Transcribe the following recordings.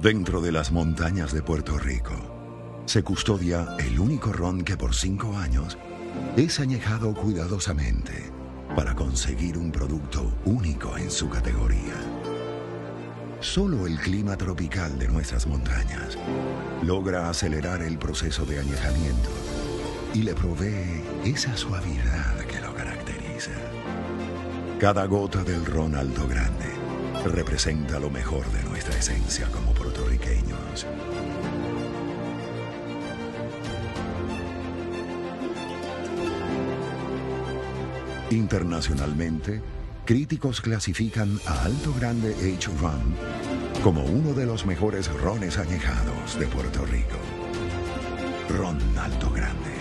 Dentro de las montañas de Puerto Rico se custodia el único ron que por cinco años es añejado cuidadosamente para conseguir un producto único en su categoría. Solo el clima tropical de nuestras montañas logra acelerar el proceso de añejamiento y le provee esa suavidad que lo caracteriza. Cada gota del ron alto grande representa lo mejor de nuestra esencia como puertorriqueños. Internacionalmente, críticos clasifican a Alto Grande H Ron como uno de los mejores rones añejados de Puerto Rico. Ron Alto Grande.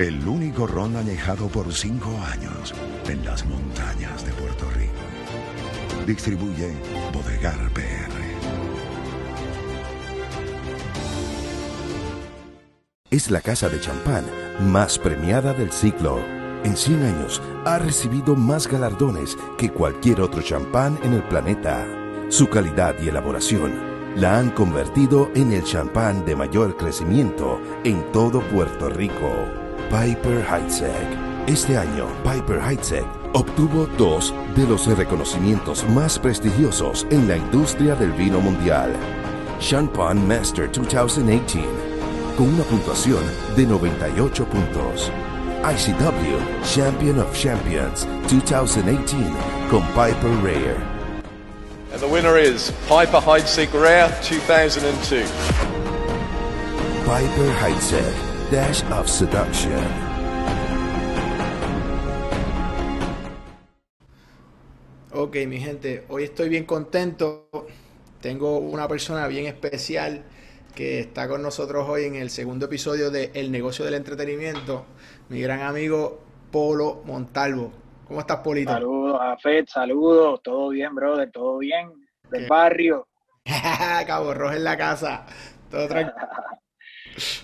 El único ron añejado por cinco años en las montañas de Puerto Rico. Distribuye Bodegar PR. Es la casa de champán más premiada del ciclo. En 100 años ha recibido más galardones que cualquier otro champán en el planeta. Su calidad y elaboración la han convertido en el champán de mayor crecimiento en todo Puerto Rico. Piper Heidsieck. Este año, Piper Heidsieck obtuvo dos de los reconocimientos más prestigiosos en la industria del vino mundial. Champagne Master 2018, con una puntuación de 98 puntos. ICW Champion of Champions 2018 con Piper Rare. And the winner is Piper Heidsieck Rare 2002. Piper Heidsieck Dash of Seduction. Ok, mi gente, hoy estoy bien contento. Tengo una persona bien especial que está con nosotros hoy en el segundo episodio de El negocio del entretenimiento, mi gran amigo Polo Montalvo. ¿Cómo estás, Polito? Saludos, Afet, saludos, todo bien, brother, todo bien, del barrio. Cabo Rojo en la casa, todo tranquilo.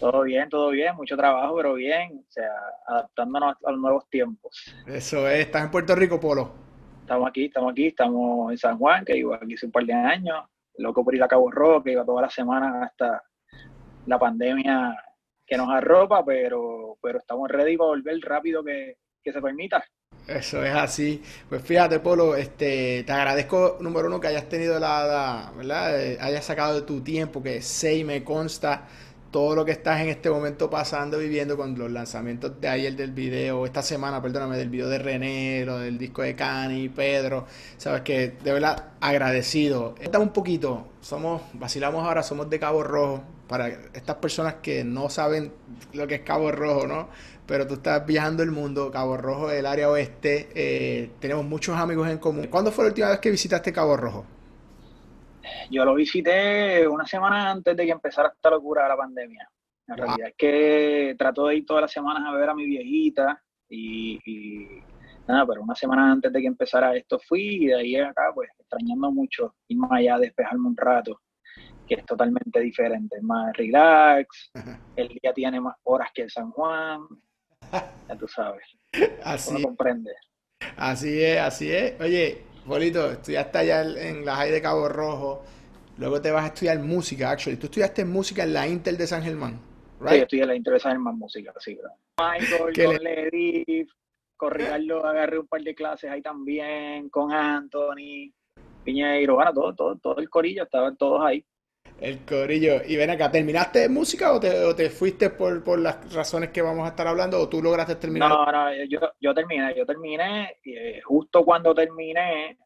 todo bien, todo bien, mucho trabajo, pero bien, o sea, adaptándonos a los nuevos tiempos. Eso es, ¿estás en Puerto Rico, Polo? Estamos aquí, estamos aquí, estamos en San Juan, que iba aquí hace un par de años, loco por ir a Cabo Rojo, que iba toda la semana hasta la pandemia que nos arropa, pero, pero estamos ready para volver rápido que, que se permita. Eso es así. Pues fíjate, Polo, este, te agradezco, número uno, que hayas tenido la, ¿verdad? Eh, hayas sacado de tu tiempo, que y me consta todo lo que estás en este momento pasando, viviendo con los lanzamientos de ayer del video, esta semana, perdóname, del video de René, lo del disco de Cani, Pedro, sabes que de verdad agradecido. Estamos un poquito, somos, vacilamos ahora, somos de Cabo Rojo, para estas personas que no saben lo que es Cabo Rojo, ¿no? Pero tú estás viajando el mundo, Cabo Rojo, el área oeste, eh, tenemos muchos amigos en común. ¿Cuándo fue la última vez que visitaste Cabo Rojo? Yo lo visité una semana antes de que empezara esta locura de la pandemia. La realidad es que trato de ir todas las semanas a ver a mi viejita y, nada, pero una semana antes de que empezara esto fui y de ahí acá, pues extrañando mucho irme allá a despejarme un rato, que es totalmente diferente, más relax, el día tiene más horas que el San Juan, ya tú sabes. Así Uno comprende. Así es, así es. Oye, Bolito, estudiaste allá en la High de Cabo Rojo, luego te vas a estudiar música, actually. Tú estudiaste música en la Intel de San Germán, right? Sí, estudié en la Intel de San Germán música, sí, bro. Michael, con le... con Ricardo agarré un par de clases ahí también, con Anthony, Piñeiro, bueno, todo, todo, todo el corillo, estaban todos ahí. El corillo. Y ven acá, ¿terminaste música o te, fuiste por, las razones que vamos a estar hablando o tú lograste terminar? No, no, yo, yo terminé, yo terminé y eh, justo cuando terminé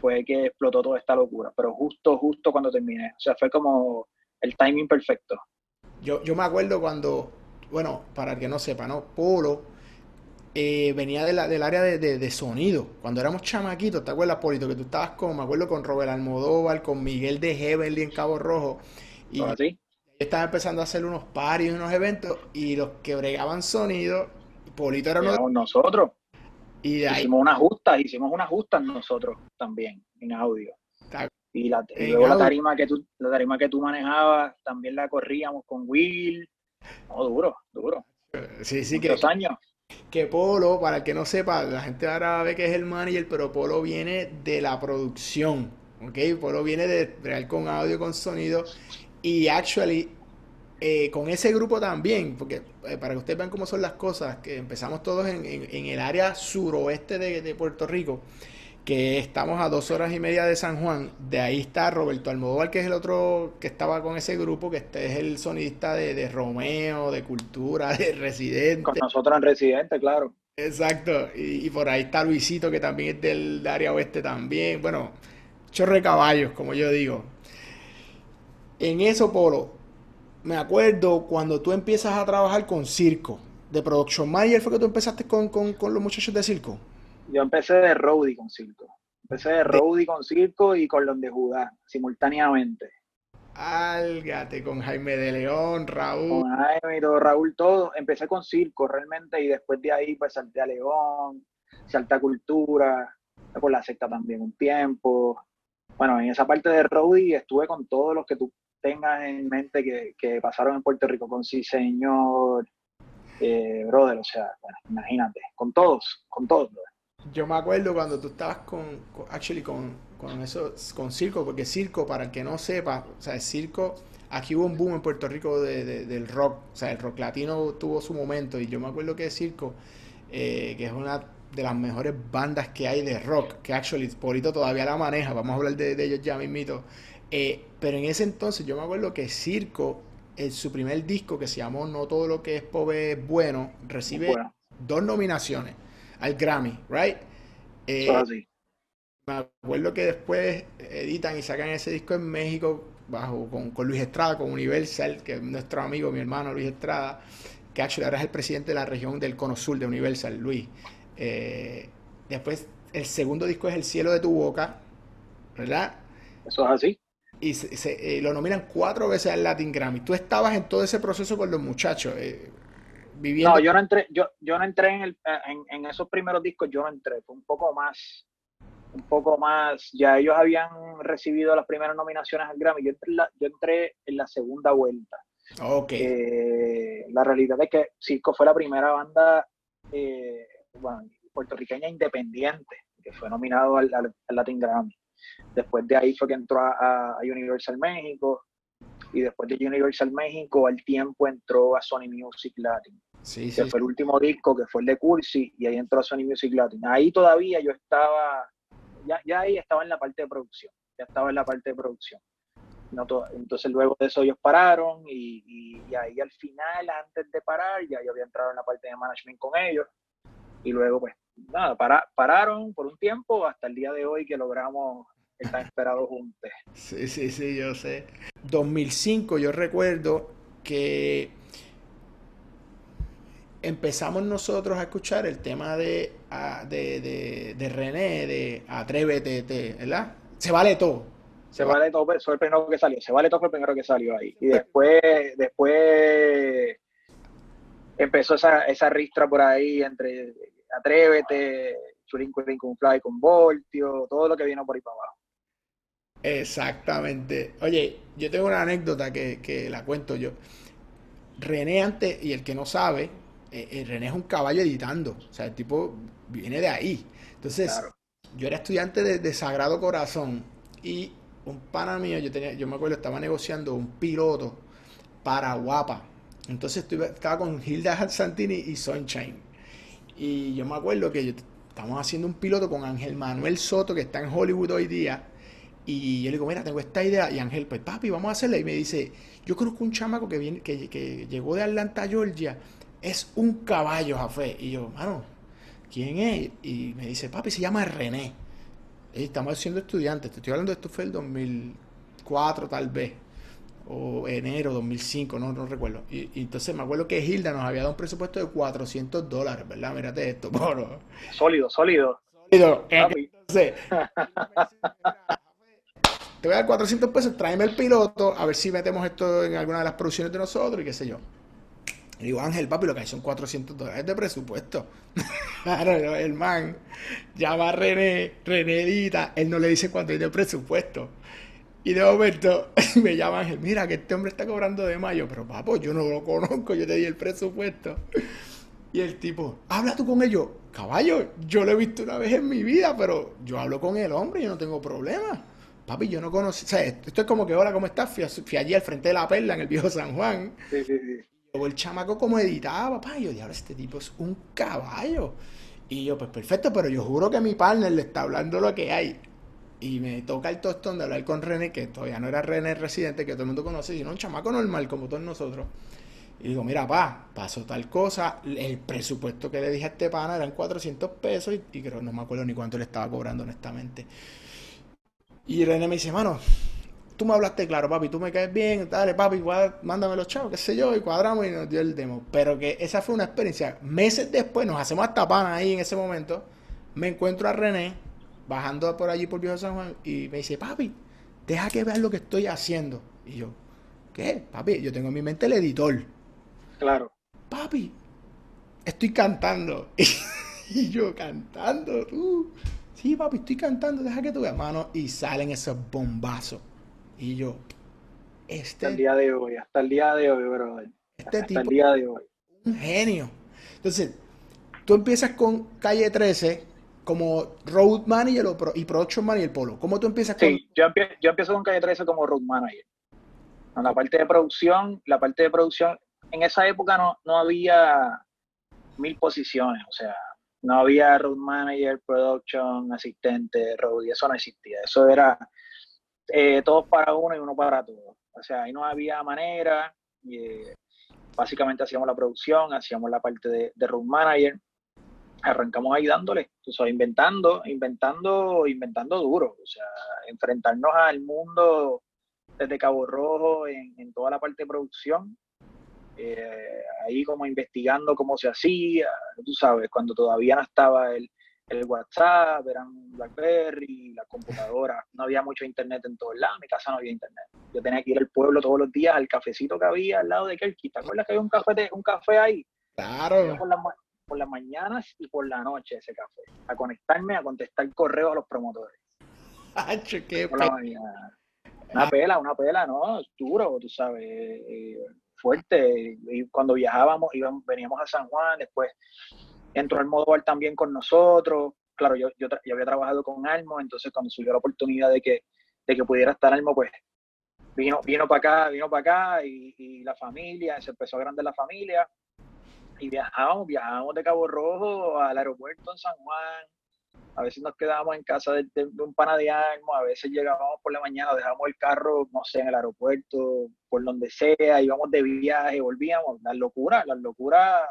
fue que explotó toda esta locura, pero justo, justo cuando terminé. O sea, fue como el timing perfecto. Yo, yo me acuerdo cuando, bueno, para el que no sepa, ¿no? Polo eh, venía de la, del área de, de, sonido. Cuando éramos chamaquitos, ¿te acuerdas, Polito? Que tú estabas con, me acuerdo, con Robert Almodóvar, con Miguel de Heavenly en Cabo Rojo. Y ¿Ah, estaba empezando a hacer unos paris, unos eventos, y los que bregaban sonido, Polito era uno de... nosotros. Y de ahí... Hicimos unas justas, hicimos unas justas nosotros también, en audio. Y, la, la tarima que tú, la tarima que tú manejabas, también la corríamos con Will. No, duro, duro. Sí, sí, Muchos que... años que Polo, para el que no sepa, la gente ahora ve que es el manager, pero Polo viene de la producción, ¿ok? Polo viene de real con audio, con sonido. Y actually, eh, con ese grupo también, porque eh, para que ustedes vean cómo son las cosas, que empezamos todos en, el área suroeste de, Puerto Rico, que estamos a dos horas y media de San Juan. De ahí está Roberto Almodóvar, que es el otro que estaba con ese grupo, que este es el sonidista de, Romeo, de Cultura, de Residente. Con nosotros en Residente, claro. Exacto, y, y, por ahí está Luisito, que también es del área oeste también. Bueno, chorre caballos, como yo digo. En eso, Polo, me acuerdo cuando tú empiezas a trabajar con circo. De Production Manager fue que tú empezaste con, los muchachos de circo. Yo empecé de roadie con circo. Empecé de roadie con circo y con los de Judá, simultáneamente. Álgate con Jaime de León, Raúl. Con Jaime todo, Raúl, todo. Empecé con circo realmente y después de ahí pues salté a León, salté a Cultura, con la secta también un tiempo. Bueno, en esa parte de roadie estuve con todos los que tú tengas en mente que, pasaron en Puerto Rico con sí señor, eh, brother, o sea, bueno, imagínate, con todos, con todos, Yo me acuerdo cuando tú estabas con, actually con, con eso, con circo, porque circo, para el que no sepa, o sea, el circo, aquí hubo un boom en Puerto Rico de, del rock, o sea, el rock latino tuvo su momento, y yo me acuerdo que circo, eh, que es una de las mejores bandas que hay de rock, que actually Polito todavía la maneja, vamos a hablar de, de ellos ya mismito, eh, pero en ese entonces yo me acuerdo que Circo, en su primer disco que se llamó No todo lo que es pobre es bueno, recibe dos nominaciones al Grammy, ¿right? Eh, me acuerdo que después editan y sacan ese disco en México bajo con, Luis Estrada, con Universal, que es nuestro amigo, mi hermano Luis Estrada, que actually ahora es el presidente de la región del Cono Sur de Universal, Luis. Eh, después, el segundo disco es El cielo de tu boca, ¿verdad? Eso es así y se, eh, lo nominan cuatro veces al Latin Grammy. Tú estabas en todo ese proceso con los muchachos, eh, viviendo. No, yo no entré, yo, yo no entré en, el, en, esos primeros discos, yo no entré, fue un poco más, un poco más, ya ellos habían recibido las primeras nominaciones al Grammy, yo entré, en la, yo entré en la segunda vuelta. Ok. Eh, la realidad es que Circo fue la primera banda bueno, puertorriqueña independiente que fue nominado al Latin Grammy. Después de ahí fue que entró a, Universal México y después de Universal México al tiempo entró a Sony Music Latin. Sí, que fue el último disco que fue el de Cursi y ahí entró a Sony Music Latin. Ahí todavía yo estaba, ya, ya ahí estaba en la parte de producción, ya estaba en la parte de producción. No entonces luego de eso ellos pararon y, y, ahí al final, antes de parar, ya yo había entrado en la parte de management con ellos y luego pues nada, pararon por un tiempo hasta el día de hoy que logramos estar esperados juntos. Sí, sí, sí, yo sé. 2005 yo recuerdo que empezamos nosotros a escuchar el tema de, de, de, René, de Atrévete, ¿verdad? Se vale todo. Se vale todo, fue el primero que salió. Se vale todo fue el primero que salió ahí. Y después, después empezó esa, esa ristra por ahí entre Atrévete, Churin con Fly con Voltio, todo lo que vino por ahí para abajo. Exactamente. Oye, yo tengo una anécdota que, la cuento yo. René antes, y el que no sabe, eh, eh, René es un caballo editando. O sea, el tipo viene de ahí. Entonces, yo era estudiante de, Sagrado Corazón y un pana mío, yo, tenía, yo me acuerdo, estaba negociando un piloto para Guapa. Entonces estaba con Hilda Santini y Sunshine. Y yo me acuerdo que estamos haciendo un piloto con Ángel Manuel Soto, que está en Hollywood hoy día. Y yo le digo, mira, tengo esta idea. Y Ángel, pues papi, vamos a hacerla. Y me dice, yo conozco un chamaco que, viene, que, que llegó de Atlanta, Georgia. Es un caballo, Jafé. Y yo, mano, ¿quién es? Y me dice, papi, se llama René. Y estamos siendo estudiantes. Te estoy hablando de esto fue el 2004, tal vez o enero 2005, no, no recuerdo. Y, entonces me acuerdo que Hilda nos había dado un presupuesto de 400 dólares, ¿verdad? Mírate esto, moro. Sólido, sólido. Sólido. Entonces, te voy a dar 400 pesos, tráeme el piloto, a ver si metemos esto en alguna de las producciones de nosotros y qué sé yo. Y digo, Ángel, papi, lo que hay son 400 dólares de presupuesto. claro, el man llama a René, René edita, él no le dice cuánto hay de presupuesto. Y de momento me llama Ángel, mira que este hombre está cobrando de mayo, pero papo, yo no lo conozco, yo te di el presupuesto. Y el tipo, habla tú con ellos. Caballo, yo lo he visto una vez en mi vida, pero yo hablo con el hombre yo no tengo problema. Papi, yo no conocí, o sea, esto es como que, hola, ¿cómo estás? Fui, allí al frente de la perla en el viejo San Juan. Sí, sí, sí. Y el chamaco como editaba, papá, y yo, diablo, este tipo es un caballo. Y yo, pues perfecto, pero yo juro que mi partner le está hablando lo que hay. Y me toca el tostón de hablar con René, que todavía no era René residente, que todo el mundo conoce, sino un chamaco normal como todos nosotros. Y digo, mira, pa, pasó tal cosa. El presupuesto que le dije a este pana eran 400 pesos y, y creo, no me acuerdo ni cuánto le estaba cobrando, honestamente. Y René me dice, mano, tú me hablaste claro, papi, tú me caes bien, dale, papi, mándame los chavos, qué sé yo, y cuadramos y nos dio el demo. Pero que esa fue una experiencia. Meses después, nos hacemos hasta pana ahí en ese momento. Me encuentro a René bajando por allí por Viejo San Juan y me dice, papi, deja que veas lo que estoy haciendo. Y yo, ¿qué? Papi, yo tengo en mi mente el editor. Claro. Papi, estoy cantando. y yo cantando, tú. Sí, papi, estoy cantando, deja que tú veas, mano. Y salen esos bombazos. Y yo, este. Hasta el día de hoy, hasta el día de hoy, brother. Este hasta el día de hoy. Un genio. Entonces, tú empiezas con calle 13 como road manager y production manager polo. ¿Cómo tú empiezas con.? Sí, yo, yo empiezo con calle 13 como road manager. En la parte de producción, la parte de producción en esa época no, no había mil posiciones, o sea, no había road manager, production, asistente, road, eso no existía. Eso era eh, todos para uno y uno para todos. O sea, ahí no había manera. Eh, básicamente hacíamos la producción, hacíamos la parte de, de road manager. Arrancamos ahí dándole, o inventando, inventando, inventando duro. O sea, enfrentarnos al mundo desde Cabo Rojo en, en toda la parte de producción eh, ahí como investigando cómo se hacía, tú sabes, cuando todavía no estaba el, el WhatsApp, eran BlackBerry, la computadora, no había mucho internet en todos lados, en mi casa no había internet. Yo tenía que ir al pueblo todos los días al cafecito que había al lado de Kelky. ¿Te acuerdas que había un café, un café ahí? Claro. Por, por las mañanas y por la noche ese café, a conectarme, a contestar correos a los promotores. qué una pela, una pela, ¿no? Duro, tú sabes. Eh, fuerte. Y cuando viajábamos, íbamos, veníamos a San Juan, después entró el Almodóvar también con nosotros. Claro, yo, yo, había trabajado con Almo, entonces cuando surgió la oportunidad de que, de que pudiera estar Almo, pues vino, vino para acá, vino para acá y, la familia, se empezó a agrandar la familia y viajábamos, viajábamos de Cabo Rojo al aeropuerto en San Juan, a veces nos quedábamos en casa de, un pana de Almo, a veces llegábamos por la mañana, dejábamos el carro, no sé, en el aeropuerto, por donde sea, íbamos de viaje, volvíamos, las locuras, las locuras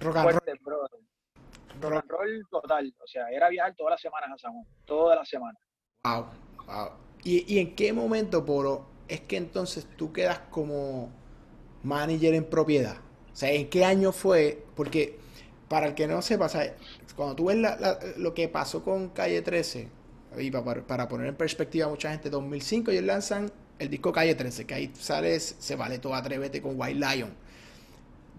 rock and roll. Rock and roll total, o sea, era viajar todas las semanas a San Juan, todas las semanas. Wow, wow. ¿Y, ¿Y en qué momento, Polo, es que entonces tú quedas como manager en propiedad? O sea, ¿en qué año fue? Porque para el que no sepa, cuando tú ves lo que pasó con Calle 13, y para, poner en perspectiva a mucha gente, 2005 ellos lanzan el disco Calle 13, que ahí sale, se vale todo atrévete con White Lion.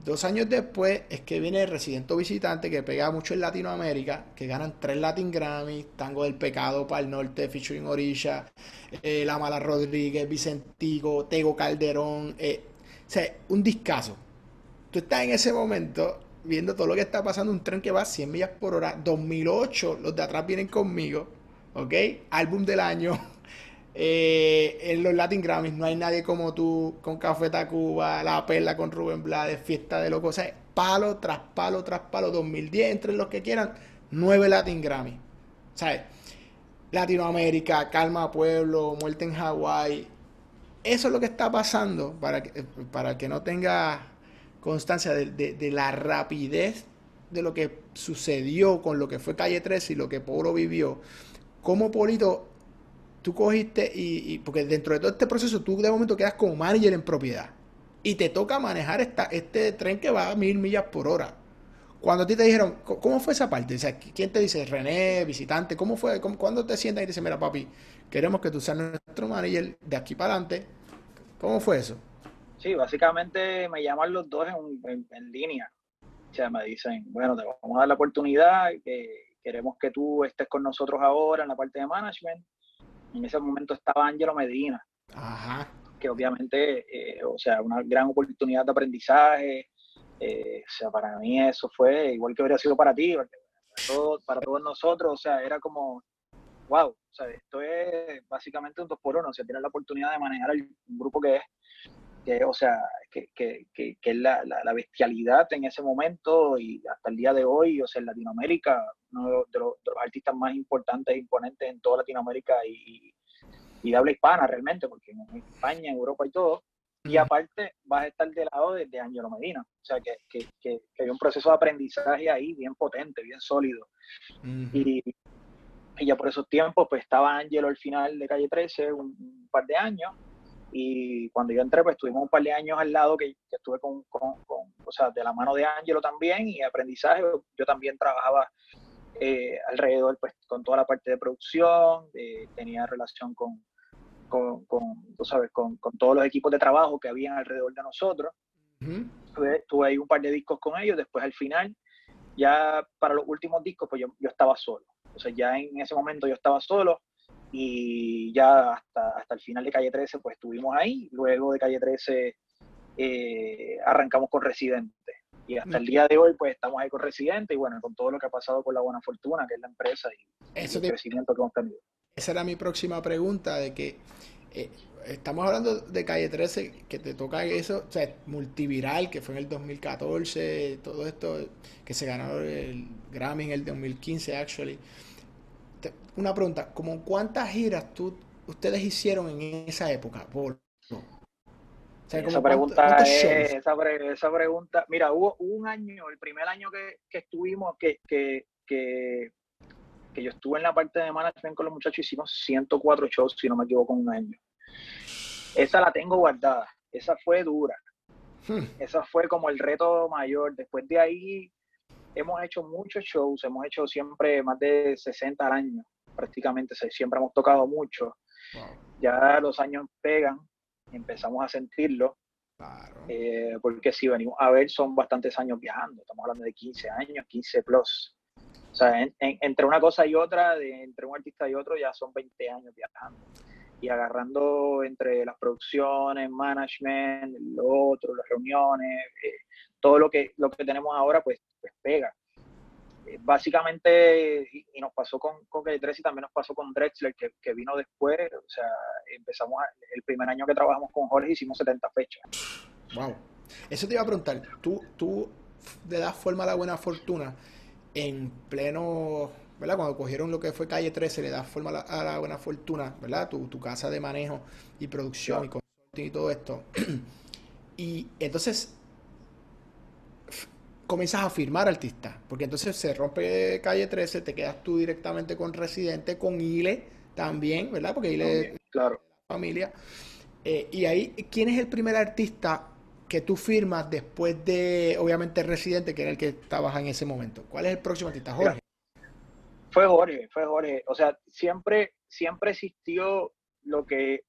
Dos años después es que viene el Residente Visitante, que pega mucho en Latinoamérica, que ganan tres Latin Grammy, Tango del Pecado para el Norte, featuring Orilla, eh, La Mala Rodríguez, Vicentico, Tego Calderón, eh, o sea, un discazo. Tú estás en ese momento viendo todo lo que está pasando, un tren que va a 100 millas por hora, 2008, los de atrás vienen conmigo, ¿ok? Álbum del año, eh, en los Latin Grammys, no hay nadie como tú, con Café Tacuba, La Perla con Rubén Blades, Fiesta de Locos, o palo tras palo tras palo, 2010, entre los que quieran, nueve Latin Grammys, ¿sabes? Latinoamérica, Calma Pueblo, Muerte en Hawái, eso es lo que está pasando para que, para que no tenga constancia de, la rapidez de lo que sucedió con lo que fue Calle 13 y lo que Polo vivió, como Polito tú cogiste y, porque dentro de todo este proceso tú de momento quedas como manager en propiedad y te toca manejar esta, este tren que va a mil millas por hora. Cuando a ti te dijeron, ¿cómo fue esa parte? O sea, ¿quién te dice, René, visitante? ¿Cómo fue? ¿Cómo, ¿Cuándo te sientas y te dicen, mira papi, queremos que tú seas nuestro manager de aquí para adelante? ¿Cómo fue eso? Sí, básicamente me llaman los dos en, en, línea. O sea, me dicen, bueno, te vamos a dar la oportunidad, que queremos que tú estés con nosotros ahora en la parte de management. En ese momento estaba Angelo Medina, Ajá. que obviamente, eh, o sea, una gran oportunidad de aprendizaje. Eh, o sea, para mí eso fue igual que habría sido para ti, para, para todos nosotros, o sea, era como wow, o sea, esto es básicamente un dos por uno, o sea, tienes la oportunidad de manejar el, un grupo que es, que, o sea, que, que, que, es la, la, bestialidad en ese momento y hasta el día de hoy, o sea, en Latinoamérica, uno de los, de los artistas más importantes e imponentes en toda Latinoamérica y, y de habla hispana realmente, porque en España, en Europa y todo, y aparte vas a estar del lado de, de Angelo Medina, o sea que, que, que, hay un proceso de aprendizaje ahí bien potente, bien sólido. y, y, ya por esos tiempos pues estaba Angelo al final de Calle 13 un, par de años y cuando yo entré pues tuvimos un par de años al lado que, estuve con, con, o sea, de la mano de Angelo también y aprendizaje, yo también trabajaba eh, alrededor pues con toda la parte de producción, eh, tenía relación con, con, con, tú sabes, con, con, todos los equipos de trabajo que habían alrededor de nosotros. tuve, ahí un par de discos con ellos, después al final, ya para los últimos discos, pues yo, yo estaba solo. O sea, ya en ese momento yo estaba solo y ya hasta, hasta el final de Calle 13, pues estuvimos ahí. Luego de Calle 13 eh, arrancamos con Residente. Y hasta el día de hoy, pues estamos ahí con Residente y bueno, con todo lo que ha pasado con La Buena Fortuna, que es la empresa y, el crecimiento que hemos tenido. Esa era mi próxima pregunta, de que eh, estamos hablando de Calle 13, que te toca eso, o sea, multiviral, que fue en el 2014, todo esto, que se ganó el Grammy en el 2015, actually. Una pregunta, ¿cómo cuántas giras tú, ustedes hicieron en esa época, esa pregunta esa, pregunta, mira, hubo un año, el primer año que, estuvimos, que, que, que que yo estuve en la parte de management con los muchachos, hicimos 104 shows, si no me equivoco, en un año. Esa la tengo guardada, esa fue dura. Hmm. Esa fue como el reto mayor. Después de ahí hemos hecho muchos shows, hemos hecho siempre más de 60 al año, prácticamente, siempre hemos tocado mucho. Ya los años pegan, empezamos a sentirlo. Eh, porque si venimos a ver, son bastantes años viajando, estamos hablando de 15 años, 15 plus. O sea, entre una cosa y otra, de, entre un artista y otro, ya son 20 años viajando. Y agarrando entre las producciones, management, lo otro, las reuniones, eh, todo lo que, lo que tenemos ahora, pues, pues pega. Eh, básicamente, y, nos pasó con, con y también nos pasó con Drexler, que, que, vino después. O sea, empezamos, el primer año que trabajamos con Jorge, hicimos 70 fechas. Wow. Eso te iba a preguntar. ¿Tú, tú le das forma a la buena fortuna? en pleno, ¿verdad? Cuando cogieron lo que fue Calle 13, le da forma a la, buena fortuna, ¿verdad? Tu, tu, casa de manejo y producción y consulting y todo esto. y entonces comienzas a firmar artistas, porque entonces se rompe Calle 13, te quedas tú directamente con Residente, con Ile también, ¿verdad? Porque Ile claro. familia. Eh, y ahí, ¿quién es el primer artista que tú firmas después de, obviamente, Residente, que era el que estabas en ese momento? ¿Cuál es el próximo artista? Jorge. Fue Jorge, fue Jorge. O sea, siempre, siempre existió lo que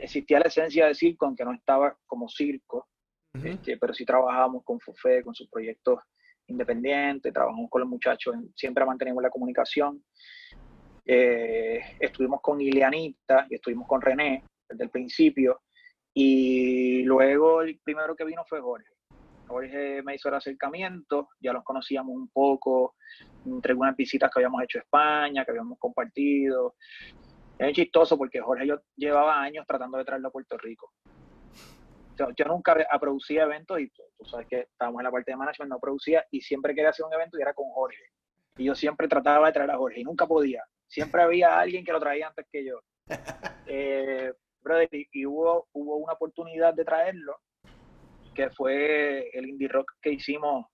existía la esencia de circo, aunque no estaba como circo, este, pero sí trabajábamos con Fufé, con sus proyectos independientes, trabajamos con los muchachos, siempre mantenemos la comunicación. Eh, estuvimos con Ileanita y estuvimos con René desde el principio. Y luego el primero que vino fue Jorge. Jorge me hizo el acercamiento, ya los conocíamos un poco, entre unas visitas que habíamos hecho a España, que habíamos compartido. Es chistoso porque Jorge yo llevaba años tratando de traerlo a Puerto Rico. Yo, yo nunca producía eventos y tú sabes que estábamos en la parte de management, no producía y siempre quería hacer un evento y era con Jorge. Y yo siempre trataba de traer a Jorge y nunca podía. Siempre había alguien que lo traía antes que yo. Eh, y, hubo, hubo una oportunidad de traerlo, que fue el indie rock que hicimos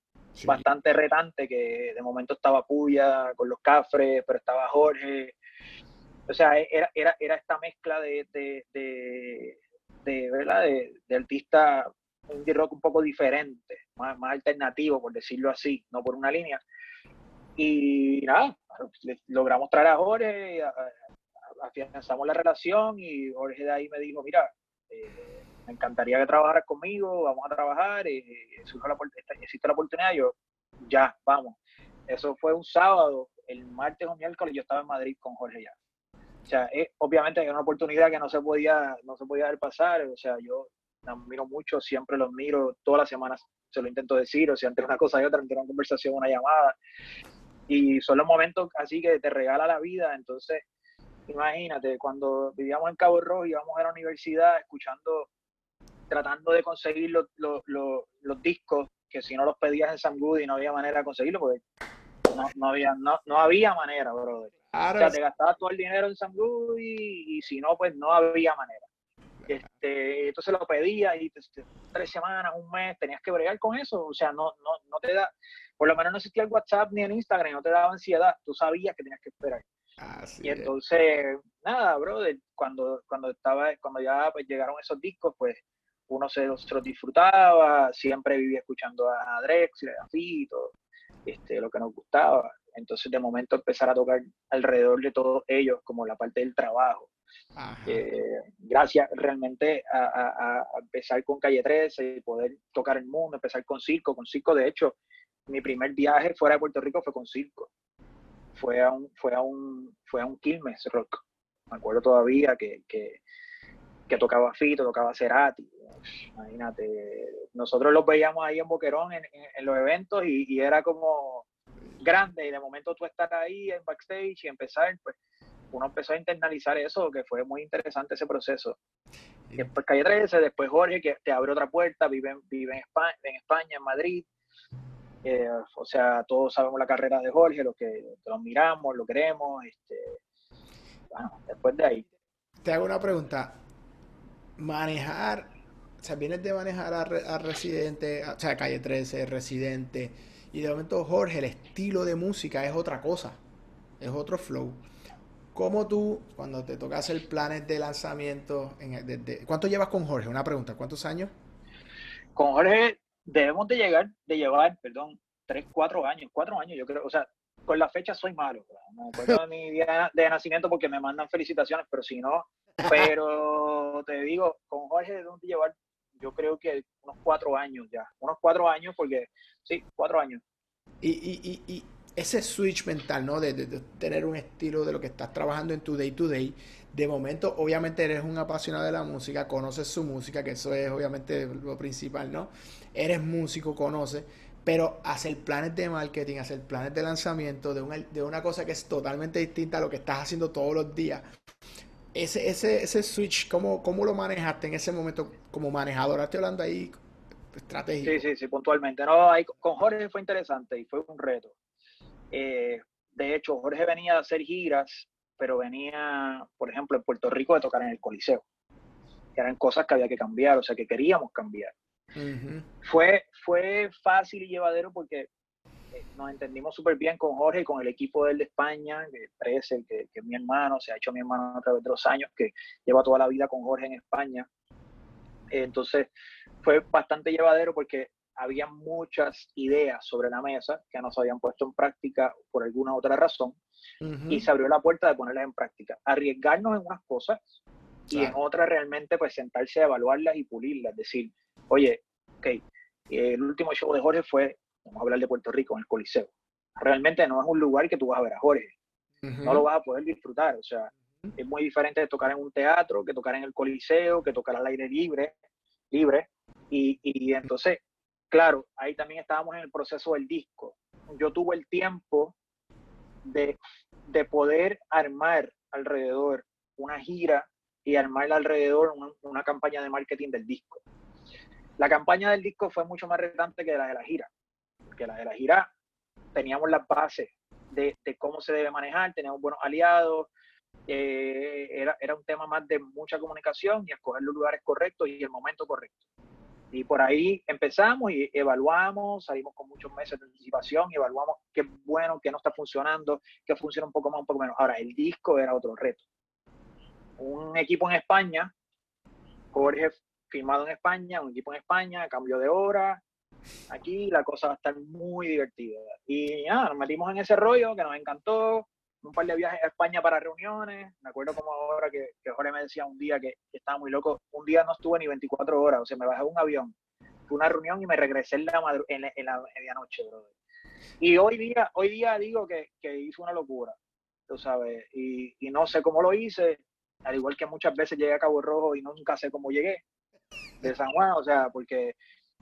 bastante retante, que de momento estaba Puya con los Cafres, pero estaba Jorge. O sea, era, era, era esta mezcla de, de, de, ¿verdad? de, de artista indie rock un poco diferente, más, más alternativo, por decirlo así, no por una línea. Y nada, logramos traer a Jorge, afianzamos la relación y Jorge de ahí me dijo, mira, eh, me encantaría que trabajaras conmigo, vamos a trabajar, eh, la, existe la oportunidad, yo, ya, vamos. Eso fue un sábado, el martes o miércoles yo estaba en Madrid con Jorge ya. O sea, obviamente era una oportunidad que no se podía, no se podía pasar, o sea, yo admiro mucho, siempre los miro, todas las semanas se lo intento decir, o sea, entre una cosa y otra, entre una conversación, una llamada, y son los momentos así que te regala la vida, entonces imagínate, cuando vivíamos en Cabo Rojo, íbamos a la universidad escuchando, tratando de conseguir los, los, discos, que si no los pedías en Sam Goody no había manera de conseguirlo, porque no, no había, no, no había manera, brother. O sea, te gastabas todo el dinero en Sam Goody y si no, pues no había manera. Este, entonces lo pedías y tres semanas, un mes, tenías que bregar con eso. O sea, no, no, no te da, por lo menos no existía el WhatsApp ni el Instagram, no te daba ansiedad. Tú sabías que tenías que esperar. y entonces, nada, brother, cuando, cuando estaba, cuando ya pues, llegaron esos discos, pues uno se los, disfrutaba, siempre vivía escuchando a Drex, a Fito, este, lo que nos gustaba. Entonces, de momento empezar a tocar alrededor de todos ellos, como la parte del trabajo. Eh, gracias realmente a, empezar con Calle 13 y poder tocar el mundo, empezar con circo. Con circo, de hecho, mi primer viaje fuera de Puerto Rico fue con circo. Fue a un, fue a un, fue a un Quilmes Rock. Me acuerdo todavía que, que, tocaba Fito, tocaba Cerati. Imagínate, nosotros los veíamos ahí en Boquerón en, los eventos y, era como grande y de momento tú estás ahí en backstage y empezar, pues uno empezó a internalizar eso, que fue muy interesante ese proceso. Después Calle 13, después Jorge, que te abre otra puerta, vive, vive en, España, en España, en Madrid. Eh, o sea, todos sabemos la carrera de Jorge, lo que lo miramos, lo queremos. Este, bueno, después de ahí. Te hago una pregunta. Manejar, o sea, vienes de manejar a, Residente, o sea, Calle 13, Residente, y de momento Jorge, el estilo de música es otra cosa, es otro flow. ¿Cómo tú, cuando te toca hacer planes de lanzamiento, en ¿cuánto llevas con Jorge? Una pregunta, ¿cuántos años? Con Jorge debemos de llegar, de llevar, perdón, tres, cuatro años, cuatro años, yo creo, o sea, con la fecha soy malo, no me acuerdo de mi día de nacimiento porque me mandan felicitaciones, pero si no, pero te digo, con Jorge debemos de llevar, yo creo que unos cuatro años ya, unos cuatro años porque, sí, cuatro años. Y, y, y, ese switch mental, ¿no? De, tener un estilo de lo que estás trabajando en tu day to day. De momento, obviamente eres un apasionado de la música, conoces su música, que eso es obviamente lo principal, ¿no? Eres músico, conoces, pero hacer planes de marketing, hacer planes de lanzamiento de una, de una cosa que es totalmente distinta a lo que estás haciendo todos los días. Ese, ese, ese switch, ¿cómo, ¿cómo lo manejaste en ese momento como manejador? Estoy hablando ahí estratégico. Sí, sí, sí, puntualmente. No, ahí, con Jorge fue interesante y fue un reto eh, de hecho, Jorge venía a hacer giras, pero venía, por ejemplo, en Puerto Rico de tocar en el Coliseo. Eran cosas que había que cambiar, o sea, que queríamos cambiar. fue, fue fácil y llevadero porque nos entendimos súper bien con Jorge y con el equipo del de España, que es que, que, es mi hermano, se ha hecho mi hermano a través de los años, que lleva toda la vida con Jorge en España. Entonces, fue bastante llevadero porque había muchas ideas sobre la mesa que no se habían puesto en práctica por alguna otra razón y se abrió la puerta de ponerlas en práctica. Arriesgarnos en unas cosas y en otras realmente pues sentarse a evaluarlas y pulirlas. Es decir, oye, ok, el último show de Jorge fue, vamos a hablar de Puerto Rico, en el Coliseo. Realmente no es un lugar que tú vas a ver a Jorge. No lo vas a poder disfrutar. O sea, es muy diferente de tocar en un teatro, que tocar en el Coliseo, que tocar al aire libre, libre. Y, y entonces claro, ahí también estábamos en el proceso del disco. Yo tuve el tiempo de, poder armar alrededor una gira y armar alrededor una, campaña de marketing del disco. La campaña del disco fue mucho más retante que la de la gira, porque la de la gira teníamos las bases de, cómo se debe manejar, teníamos buenos aliados, eh, era, era un tema más de mucha comunicación y escoger los lugares correctos y el momento correcto. Y por ahí empezamos y evaluamos, salimos con muchos meses de anticipación y evaluamos qué bueno, qué no está funcionando, qué funciona un poco más, un poco menos. Ahora, el disco era otro reto. Un equipo en España, Jorge firmado en España, un equipo en España, cambio de hora. Aquí la cosa va a estar muy divertida. Y nada, nos metimos en ese rollo que nos encantó un par de viajes a España para reuniones. Me acuerdo como ahora que, que Jorge me decía un día que, estaba muy loco. Un día no estuve ni 24 horas, o sea, me bajé un avión, fue una reunión y me regresé en la, en la, medianoche, brother. Y hoy día, hoy día digo que, que hice una locura, tú sabes, y, y, no sé cómo lo hice, al igual que muchas veces llegué a Cabo Rojo y nunca sé cómo llegué de San Juan, o sea, porque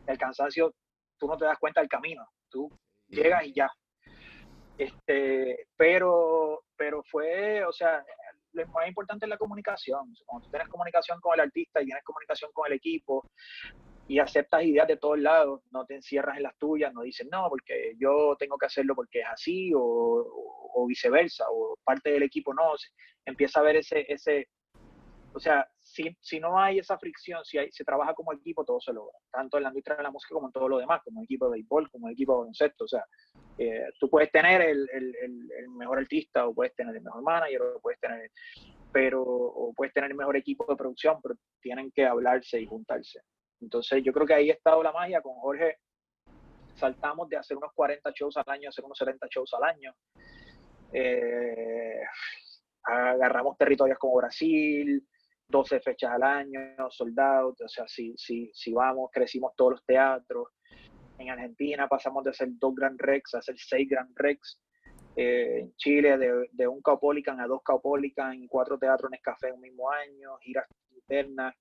el cansancio, tú no te das cuenta del camino, tú llegas y ya, este, pero, pero fue, o sea, lo más importante es la comunicación. Cuando tú tienes comunicación con el artista y tienes comunicación con el equipo y aceptas ideas de todos lados, no te encierras en las tuyas, no dices, no, porque yo tengo que hacerlo porque es así o, viceversa, o parte del equipo no, empieza a ver ese, ese, o sea, si, si no hay esa fricción, si hay, se trabaja como equipo, todo se logra, tanto en la industria de la música como en todo lo demás, como equipo de béisbol, como equipo de baloncesto, o sea, eh, tú puedes tener el, el, el, mejor artista o puedes tener el mejor manager o puedes tener pero o puedes tener el mejor equipo de producción pero tienen que hablarse y juntarse. Entonces yo creo que ahí ha estado la magia. Con Jorge saltamos de hacer unos 40 shows al año a hacer unos 70 shows al año. Eh, agarramos territorios como Brasil 12 fechas al año soldados o sea si, si, si vamos crecimos todos los teatros en Argentina pasamos de hacer dos Grand Rex a hacer seis Grand Rex. Eh, en Chile de, un Caupolicán a dos Caupolicán y cuatro teatros en Café en un mismo año, giras internas.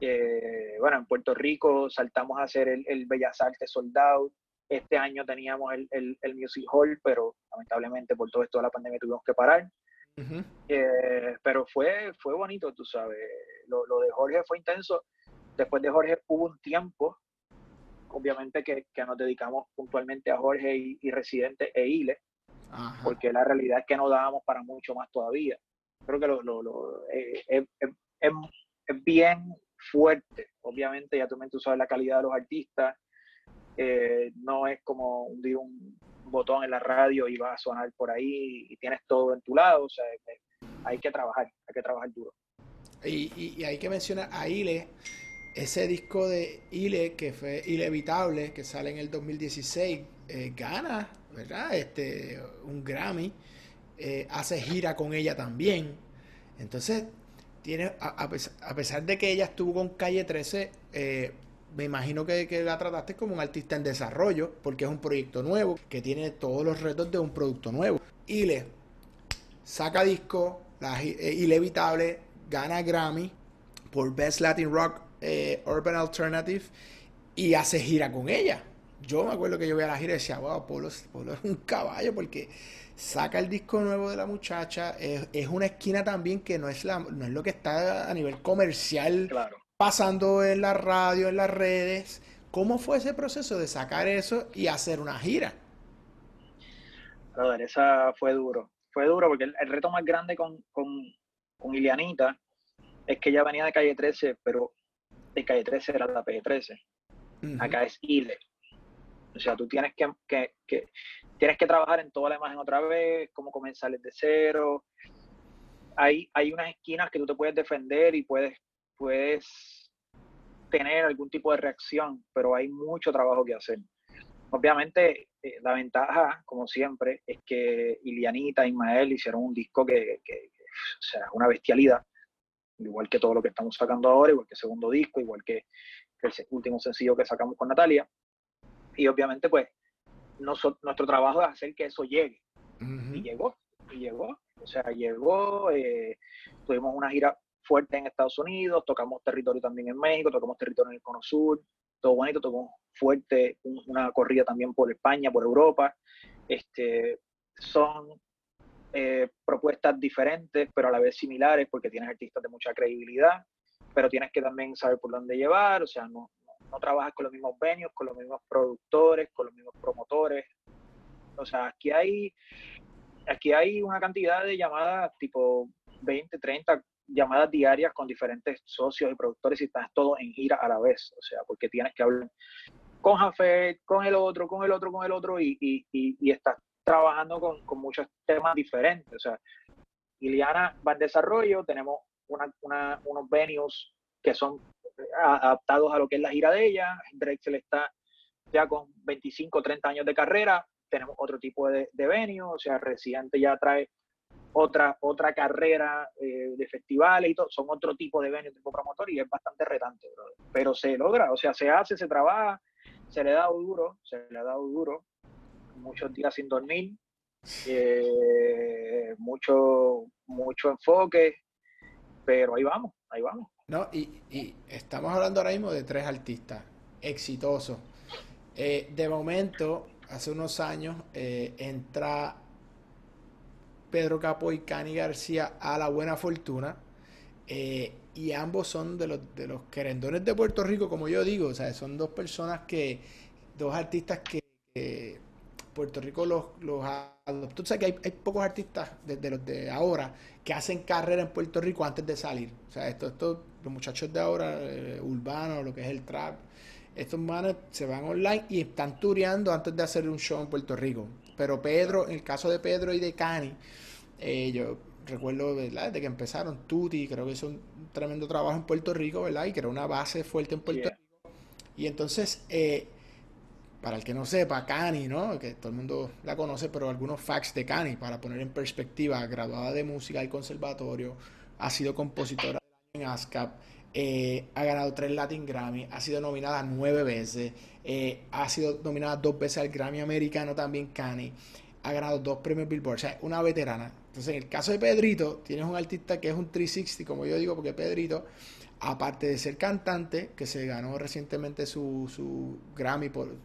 Eh, bueno, en Puerto Rico saltamos a hacer el, el Bellas Artes Soldado. Este año teníamos el, el, el, Music Hall, pero lamentablemente por todo esto de la pandemia tuvimos que parar. Eh, pero fue, fue bonito, tú sabes. Lo, lo, de Jorge fue intenso. Después de Jorge hubo un tiempo obviamente que, que, nos dedicamos puntualmente a Jorge y, Residente e Ile, porque la realidad es que no dábamos para mucho más todavía. Creo que lo, lo, lo eh, es, es, es, bien fuerte, obviamente ya tú, tú sabes la calidad de los artistas, eh, no es como un botón en la radio y va a sonar por ahí y tienes todo en tu lado, o sea, hay que trabajar, hay que trabajar duro. Y, hay que mencionar a Ile, ese disco de Ile, que fue Inevitable, que sale en el 2016, eh, gana, ¿verdad? Este, un Grammy, eh, hace gira con ella también. Entonces, tiene, a, pesar, de que ella estuvo con Calle 13, eh, me imagino que, la trataste como un artista en desarrollo, porque es un proyecto nuevo, que tiene todos los retos de un producto nuevo. Ile saca disco, la, Inevitable, gana Grammy por Best Latin Rock eh, Urban Alternative y hace gira con ella. Yo me acuerdo que yo veía la gira y decía, wow, Polo, es un caballo porque saca el disco nuevo de la muchacha. Es, una esquina también que no es, no es lo que está a nivel comercial pasando en la radio, en las redes. ¿Cómo fue ese proceso de sacar eso y hacer una gira? ver, esa fue duro. Fue duro porque el, reto más grande con, con, con Ilianita es que ella venía de calle 13, pero de calle 13 era la PG13. Acá es ILE. O sea, tú tienes que, que, tienes que trabajar en toda la imagen otra vez, cómo comenzar desde cero. Hay, hay unas esquinas que tú te puedes defender y puedes, puedes tener algún tipo de reacción, pero hay mucho trabajo que hacer. Obviamente, eh, la ventaja, como siempre, es que Ilianita y Ismael hicieron un disco que, que, o sea, una bestialidad igual que todo lo que estamos sacando ahora, igual que el segundo disco, igual que, el último sencillo que sacamos con Natalia. Y obviamente, pues, nuestro trabajo es hacer que eso llegue. Y llegó, y llegó. O sea, llegó, eh, tuvimos una gira fuerte en Estados Unidos, tocamos territorio también en México, tocamos territorio en el Cono Sur, todo bonito, tocamos fuerte una corrida también por España, por Europa. Este, son eh, propuestas diferentes, pero a la vez similares, porque tienes artistas de mucha credibilidad, pero tienes que también saber por dónde llevar, o sea, no, no, trabajas con los mismos venues, con los mismos productores, con los mismos promotores. O sea, aquí hay, aquí hay una cantidad de llamadas, tipo 20, 30 llamadas diarias con diferentes socios y productores y estás todo en gira a la vez, o sea, porque tienes que hablar con Jafet, con el otro, con el otro, con el otro, y, y, y, y estás trabajando con, con muchos temas diferentes. O sea, Iliana va en desarrollo, tenemos una, una, unos venues que son adaptados a lo que es la gira de ella. Drexel está ya con 25, 30 años de carrera, tenemos otro tipo de, de venue, o sea, Residente ya trae otra, otra carrera eh, de festivales y todo, son otro tipo de venues, tipo promotor y es bastante retante, pero se logra, o sea, se hace, se trabaja, se le da duro, se le ha dado duro, muchos días sin dormir, eh, mucho, mucho enfoque, pero ahí vamos, ahí vamos. No, y, y estamos hablando ahora mismo de tres artistas exitosos. Eh, de momento, hace unos años, entra Pedro Capo y Cani García a la buena fortuna. Eh, y ambos son de los, de los querendones de Puerto Rico, como yo digo. O sea, son dos personas que, dos artistas que, Puerto Rico los, los adoptó. O sea, que hay, hay, pocos artistas desde los de ahora que hacen carrera en Puerto Rico antes de salir. O sea, estos, estos los muchachos de ahora, eh, urbanos, lo que es el trap, estos manes se van online y están tureando antes de hacer un show en Puerto Rico. Pero Pedro, en el caso de Pedro y de Cani, eh, yo recuerdo ¿verdad? de que empezaron Tuti, creo que hizo un tremendo trabajo en Puerto Rico, ¿verdad? Y creó una base fuerte en Puerto Rico. Y entonces, eh, para el que no sepa, Cani, ¿no? Que todo el mundo la conoce, pero algunos facts de Cani, para poner en perspectiva, graduada de música y conservatorio, ha sido compositora en ASCAP, eh, ha ganado tres Latin Grammy, ha sido nominada nueve veces, eh, ha sido nominada dos veces al Grammy americano también, Cani, ha ganado dos premios Billboard, o sea, una veterana. Entonces, en el caso de Pedrito, tienes un artista que es un 360, como yo digo, porque Pedrito, aparte de ser cantante, que se ganó recientemente su, su Grammy por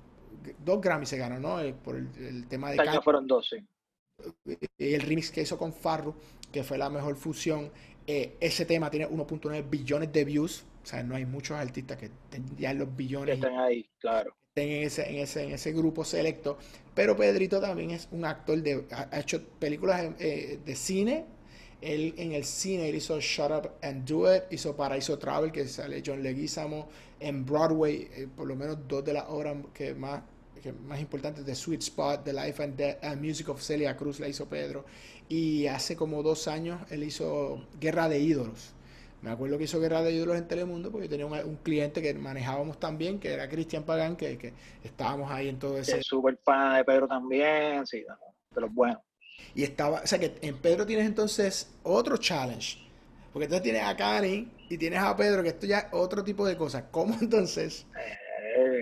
dos Grammy se ganó, ¿no? Eh, por el, tema de... Este fueron dos, sí. El remix que hizo con Farru, que fue la mejor fusión. Eh, ese tema tiene 1.9 billones de views. O sea, no hay muchos artistas que ya los billones. Que estén ahí, claro. En ese, en, ese, en ese grupo selecto. Pero Pedrito también es un actor de. Ha, hecho películas eh, de cine. Él en el cine hizo Shut Up and Do It, hizo Paraíso Travel, que sale John Leguizamo. En Broadway, eh, por lo menos dos de las obras que más, que más importantes de Sweet Spot, The Life and Death, uh, Music of Celia Cruz la hizo Pedro. Y hace como dos años él hizo Guerra de Ídolos. Me acuerdo que hizo Guerra de Ídolos en Telemundo porque tenía un, cliente que manejábamos también, que era Cristian Pagán, que, que, estábamos ahí en todo ese... Es súper fan de Pedro también, sí, de los buenos. Y estaba, o sea que en Pedro tienes entonces otro challenge. Porque entonces tienes a Cani y tienes a Pedro, que esto ya es otro tipo de cosas. ¿Cómo entonces? Eh,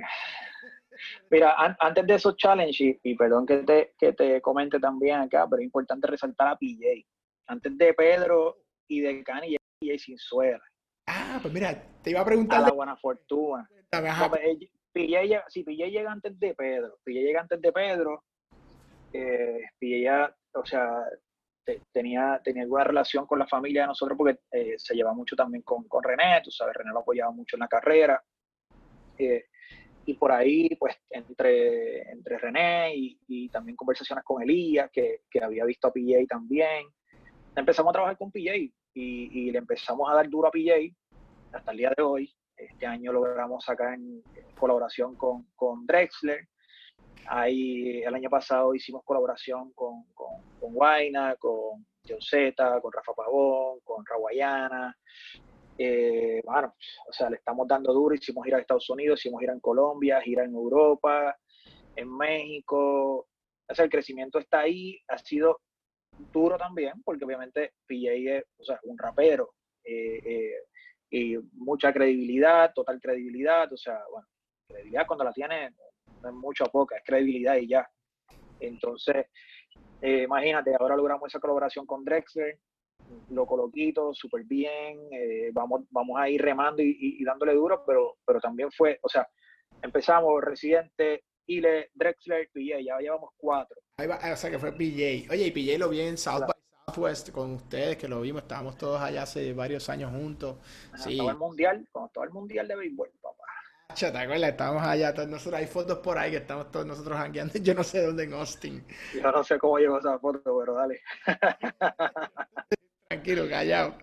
Mira, antes de esos challenges, y, perdón que te, que te comente también acá, pero es importante resaltar a PJ. Antes de Pedro y de Cani, PJ sin suera. Ah, pues mira, te iba a preguntar. A la buena fortuna. PJ, si PJ llega antes de Pedro, PJ llega antes de Pedro, eh, PJ ya, o sea, tenía, tenía alguna relación con la familia de nosotros porque eh, se lleva mucho también con, con René, tú sabes, René lo apoyaba mucho en la carrera. Eh, y por ahí, pues, entre, entre René y, también conversaciones con Elías, que, que, había visto a PJ también, empezamos a trabajar con PJ y, y, le empezamos a dar duro a PJ hasta el día de hoy. Este año logramos sacar en colaboración con, con Drexler. Ahí el año pasado hicimos colaboración con, con, con con John Z, con Rafa Pavón, con Rawayana, eh, bueno, o sea, le estamos dando duro, hicimos ir a Estados Unidos, hicimos ir en Colombia, gira en Europa, en México, o sea, el crecimiento está ahí, ha sido duro también, porque obviamente PJ es un rapero, eh, eh, y mucha credibilidad, total credibilidad, o sea, bueno, credibilidad cuando la tiene no es mucho o poca, es credibilidad y ya. Entonces, imagínate, ahora logramos esa colaboración con Drexler, lo coloquito, súper bien, eh, vamos, vamos a ir remando y, dándole duro, pero, pero también fue, o sea, empezamos Residente, Ile, Drexler, PJ, ya llevamos cuatro. Ahí va, o sea que fue PJ. Oye, y PJ lo vi en South by Southwest con ustedes, que lo vimos, estábamos todos allá hace varios años juntos. sí. Estaba el mundial, con todo el mundial de béisbol, papá. ¿Te acuerdas? Estábamos allá, nosotros hay fotos por ahí que estamos todos nosotros jangueando, yo no sé dónde en Austin. Yo no sé cómo llegó esa foto, pero dale. Tranquilo, callado.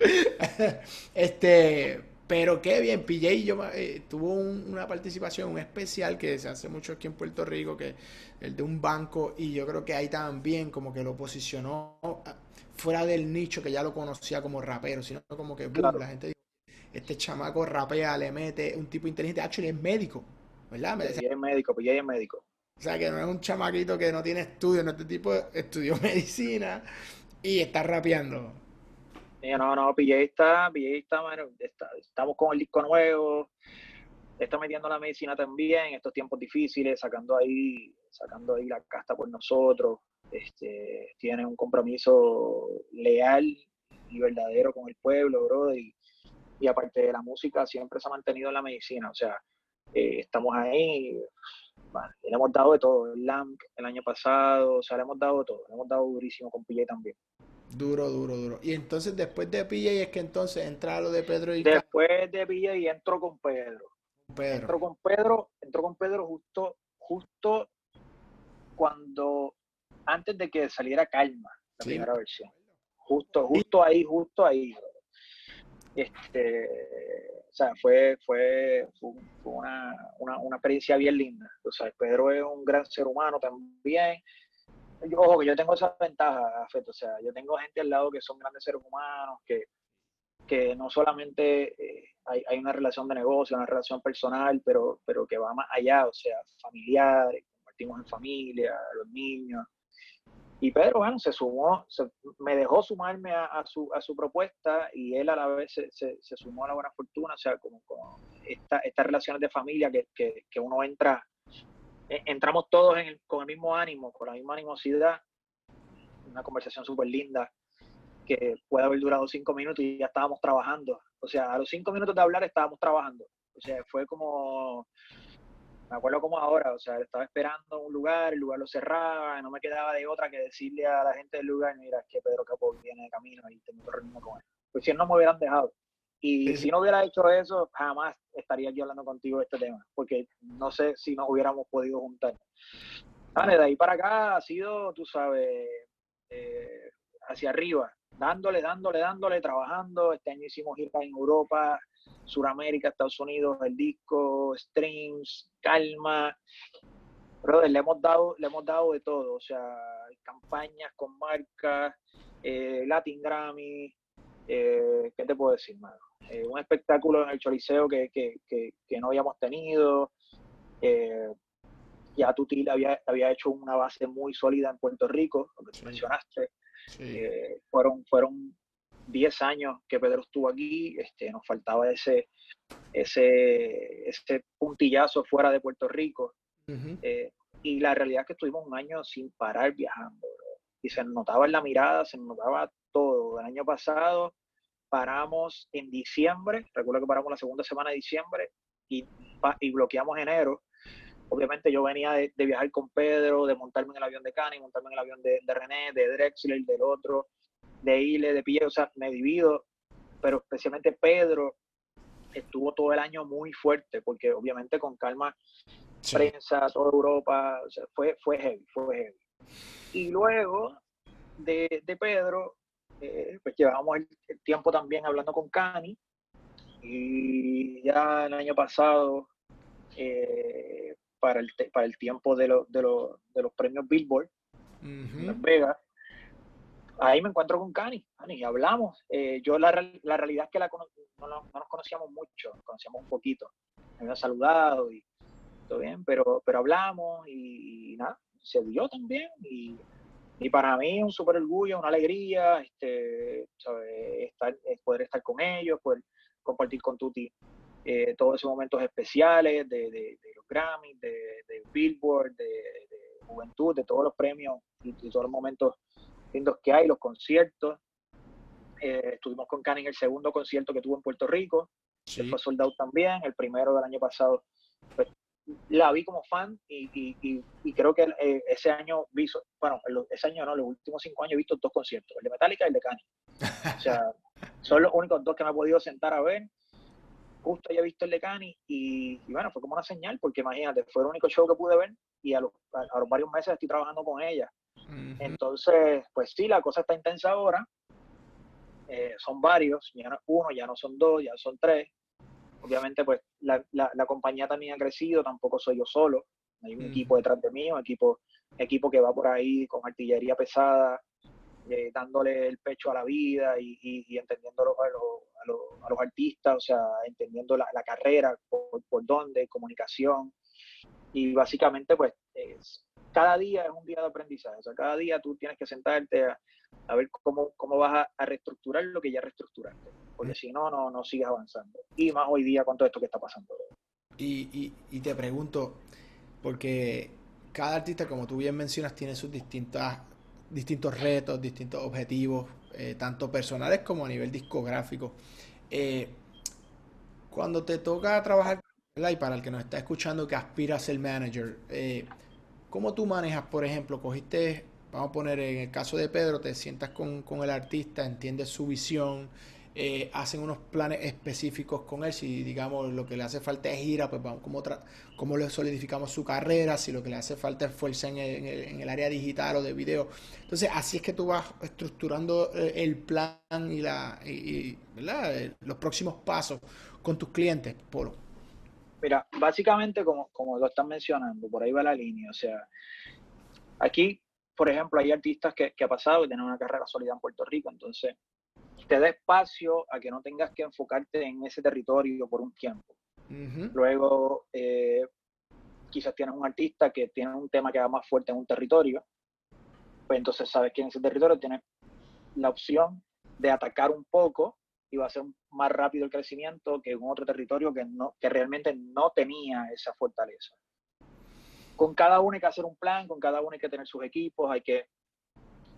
este, pero qué bien, PJ yo, eh, tuvo una participación, un especial que se hace mucho aquí en Puerto Rico, que el de un banco, y yo creo que ahí también como que lo posicionó ah, fuera del nicho que ya lo conocía como rapero, sino como que la gente dijo, este chamaco rapea, le mete, un tipo inteligente, actually es médico, ¿verdad? PJ es médico, PJ es médico. O sea, que no es un chamaquito que no tiene estudios, no este tipo estudió medicina y está rapeando no, no, PJ está, PJ está, bueno, estamos con el disco nuevo, está metiendo la medicina también en estos tiempos difíciles, sacando ahí, sacando ahí la casta por nosotros, este, tiene un compromiso leal y verdadero con el pueblo, bro, y, aparte de la música, siempre se ha mantenido en la medicina, o sea, eh, estamos ahí, le hemos dado de todo, el LAMP el año pasado, o sea, le hemos dado todo, le hemos dado durísimo con PJ también. Duro, duro, duro. Y entonces después de PJ es que entonces entra lo de Pedro y Después de PJ y entro con Pedro. Pedro. Entró con Pedro, entró con Pedro justo, justo cuando, antes de que saliera Calma, la primera versión. Justo, justo ahí, justo ahí. Este, o sea, fue, fue, fue una, una, una, experiencia bien linda. O sea, Pedro es un gran ser humano también. Ojo, que yo tengo esa ventaja, Feto. O sea, yo tengo gente al lado que son grandes seres humanos, que, que no solamente eh, hay, hay, una relación de negocio, una relación personal, pero, pero que va más allá, o sea, familiar, compartimos en familia, los niños. Y Pedro, bueno, se sumó, se, me dejó sumarme a, a, su, a su propuesta y él a la vez se, se, sumó a la buena fortuna, o sea, como, como esta, estas relaciones de familia que, que, que uno entra, entramos todos el, con el mismo ánimo, con la misma animosidad, una conversación súper linda que puede haber durado cinco minutos y ya estábamos trabajando. O sea, a los cinco minutos de hablar estábamos trabajando. O sea, fue como, me acuerdo como ahora, o sea, estaba esperando un lugar, el lugar lo cerraba, no me quedaba de otra que decirle a la gente del lugar, mira, es que Pedro Capo viene de camino y tengo que reunirme con él. Pues si no me hubieran dejado. Y sí, si no hubiera hecho eso, jamás estaría aquí hablando contigo de este tema, porque no sé si nos hubiéramos podido juntar. Vale, de ahí para acá ha sido, tú sabes, eh, hacia arriba dándole, dándole, dándole, trabajando. Este año hicimos gira en Europa, Sudamérica, Estados Unidos, el disco, streams, calma. Brother, le hemos dado, le hemos dado de todo, o sea, campañas con marcas, eh, Latin Grammy, eh, ¿qué te puedo decir, mano? Eh, un espectáculo en el Choliseo que, que, que, que no habíamos tenido. Eh, ya Tutil había, había hecho una base muy sólida en Puerto Rico, lo que tú mencionaste. Sí. Eh, fueron, fueron 10 años que Pedro estuvo aquí, este, nos faltaba ese, ese, ese puntillazo fuera de Puerto Rico. Uh -huh. eh, y la realidad es que estuvimos un año sin parar viajando. Bro. Y se notaba en la mirada, se notaba todo. El año pasado paramos en diciembre, recuerdo que paramos la segunda semana de diciembre y, y bloqueamos enero obviamente yo venía de, de, viajar con Pedro, de montarme en el avión de Cani, montarme en el avión de, de René, de Drexler, del otro, de Ile, de Pille, o sea, me divido, pero especialmente Pedro estuvo todo el año muy fuerte, porque obviamente con calma, sí. prensa, toda Europa, o sea, fue, fue heavy, fue heavy. Y luego de, de Pedro, eh, pues llevábamos el, el tiempo también hablando con Cani, y ya el año pasado eh, para el, para el tiempo de, lo, de, lo, de los premios Billboard uh -huh. en Las Vegas. Ahí me encuentro con Cani, Cani y hablamos. Eh, yo la, la, realidad es que la, no, no, no, nos conocíamos mucho, nos conocíamos un poquito. Me había saludado y todo bien, pero, pero hablamos y, y nada, se dio también. Y, y para mí un súper orgullo, una alegría, este, ¿sabes? Estar, poder estar con ellos, poder compartir con Tuti eh, todos esos momentos especiales de, de, de los Grammys, de, de Billboard, de, Juventud, de todos los premios y, y, todos los momentos lindos que hay, los conciertos. Eh, estuvimos con Kanye en el segundo concierto que tuvo en Puerto Rico, sí. después Sold Out también, el primero del año pasado. Pues, la vi como fan y, y, y creo que eh, ese año vi, bueno, ese año no, los últimos cinco años he visto dos conciertos, el de Metallica y el de Kanye. O sea, son los únicos dos que me he podido sentar a ver justo había visto el de Cani y, bueno, fue como una señal, porque imagínate, fue el único show que pude ver y a los, a, los varios meses estoy trabajando con ella. Uh -huh. Entonces, pues sí, la cosa está intensa ahora. Eh, son varios, ya no uno, ya no son dos, ya son tres. Obviamente, pues la, la, la compañía también ha crecido, tampoco soy yo solo. Hay un -huh. equipo detrás de mí, un equipo, equipo que va por ahí con artillería pesada, eh, dándole el pecho a la vida y, y, y entendiendo a los, a, los, a los, artistas, o sea, entendiendo la, la carrera, por, por, dónde, comunicación. Y básicamente, pues, es, cada día es un día de aprendizaje. O sea, cada día tú tienes que sentarte a, a ver cómo, cómo vas a, a, reestructurar lo que ya reestructuraste. Porque si no, no, no sigues avanzando. Y más hoy día con todo esto que está pasando. Y, y, y te pregunto, porque cada artista, como tú bien mencionas, tiene sus distintas distintos retos, distintos objetivos, eh, tanto personales como a nivel discográfico. Eh, cuando te toca trabajar, ¿verdad? y para el que nos está escuchando que aspira a ser manager, eh, ¿cómo tú manejas, por ejemplo, cogiste vamos a poner en el caso de Pedro, te sientas con, con el artista, entiendes su visión, eh, hacen unos planes específicos con él. Si, digamos, lo que le hace falta es gira, pues vamos, ¿cómo, cómo le solidificamos su carrera? Si lo que le hace falta es fuerza en el, en el, área digital o de video. Entonces, así es que tú vas estructurando eh, el plan y, la, y, ¿verdad? los próximos pasos con tus clientes, Polo. Mira, básicamente, como, como lo están mencionando, por ahí va la línea. O sea, aquí, por ejemplo, hay artistas que, que ha pasado y tienen una carrera sólida en Puerto Rico, entonces te da espacio a que no tengas que enfocarte en ese territorio por un tiempo. Luego, eh, quizás tienes un artista que tiene un tema que va más fuerte en un territorio, pues entonces sabes que en ese territorio tienes la opción de atacar un poco va a ser más rápido el crecimiento que en otro territorio que, no, que realmente no tenía esa fortaleza. Con cada uno hay que hacer un plan, con cada uno hay que tener sus equipos, hay que,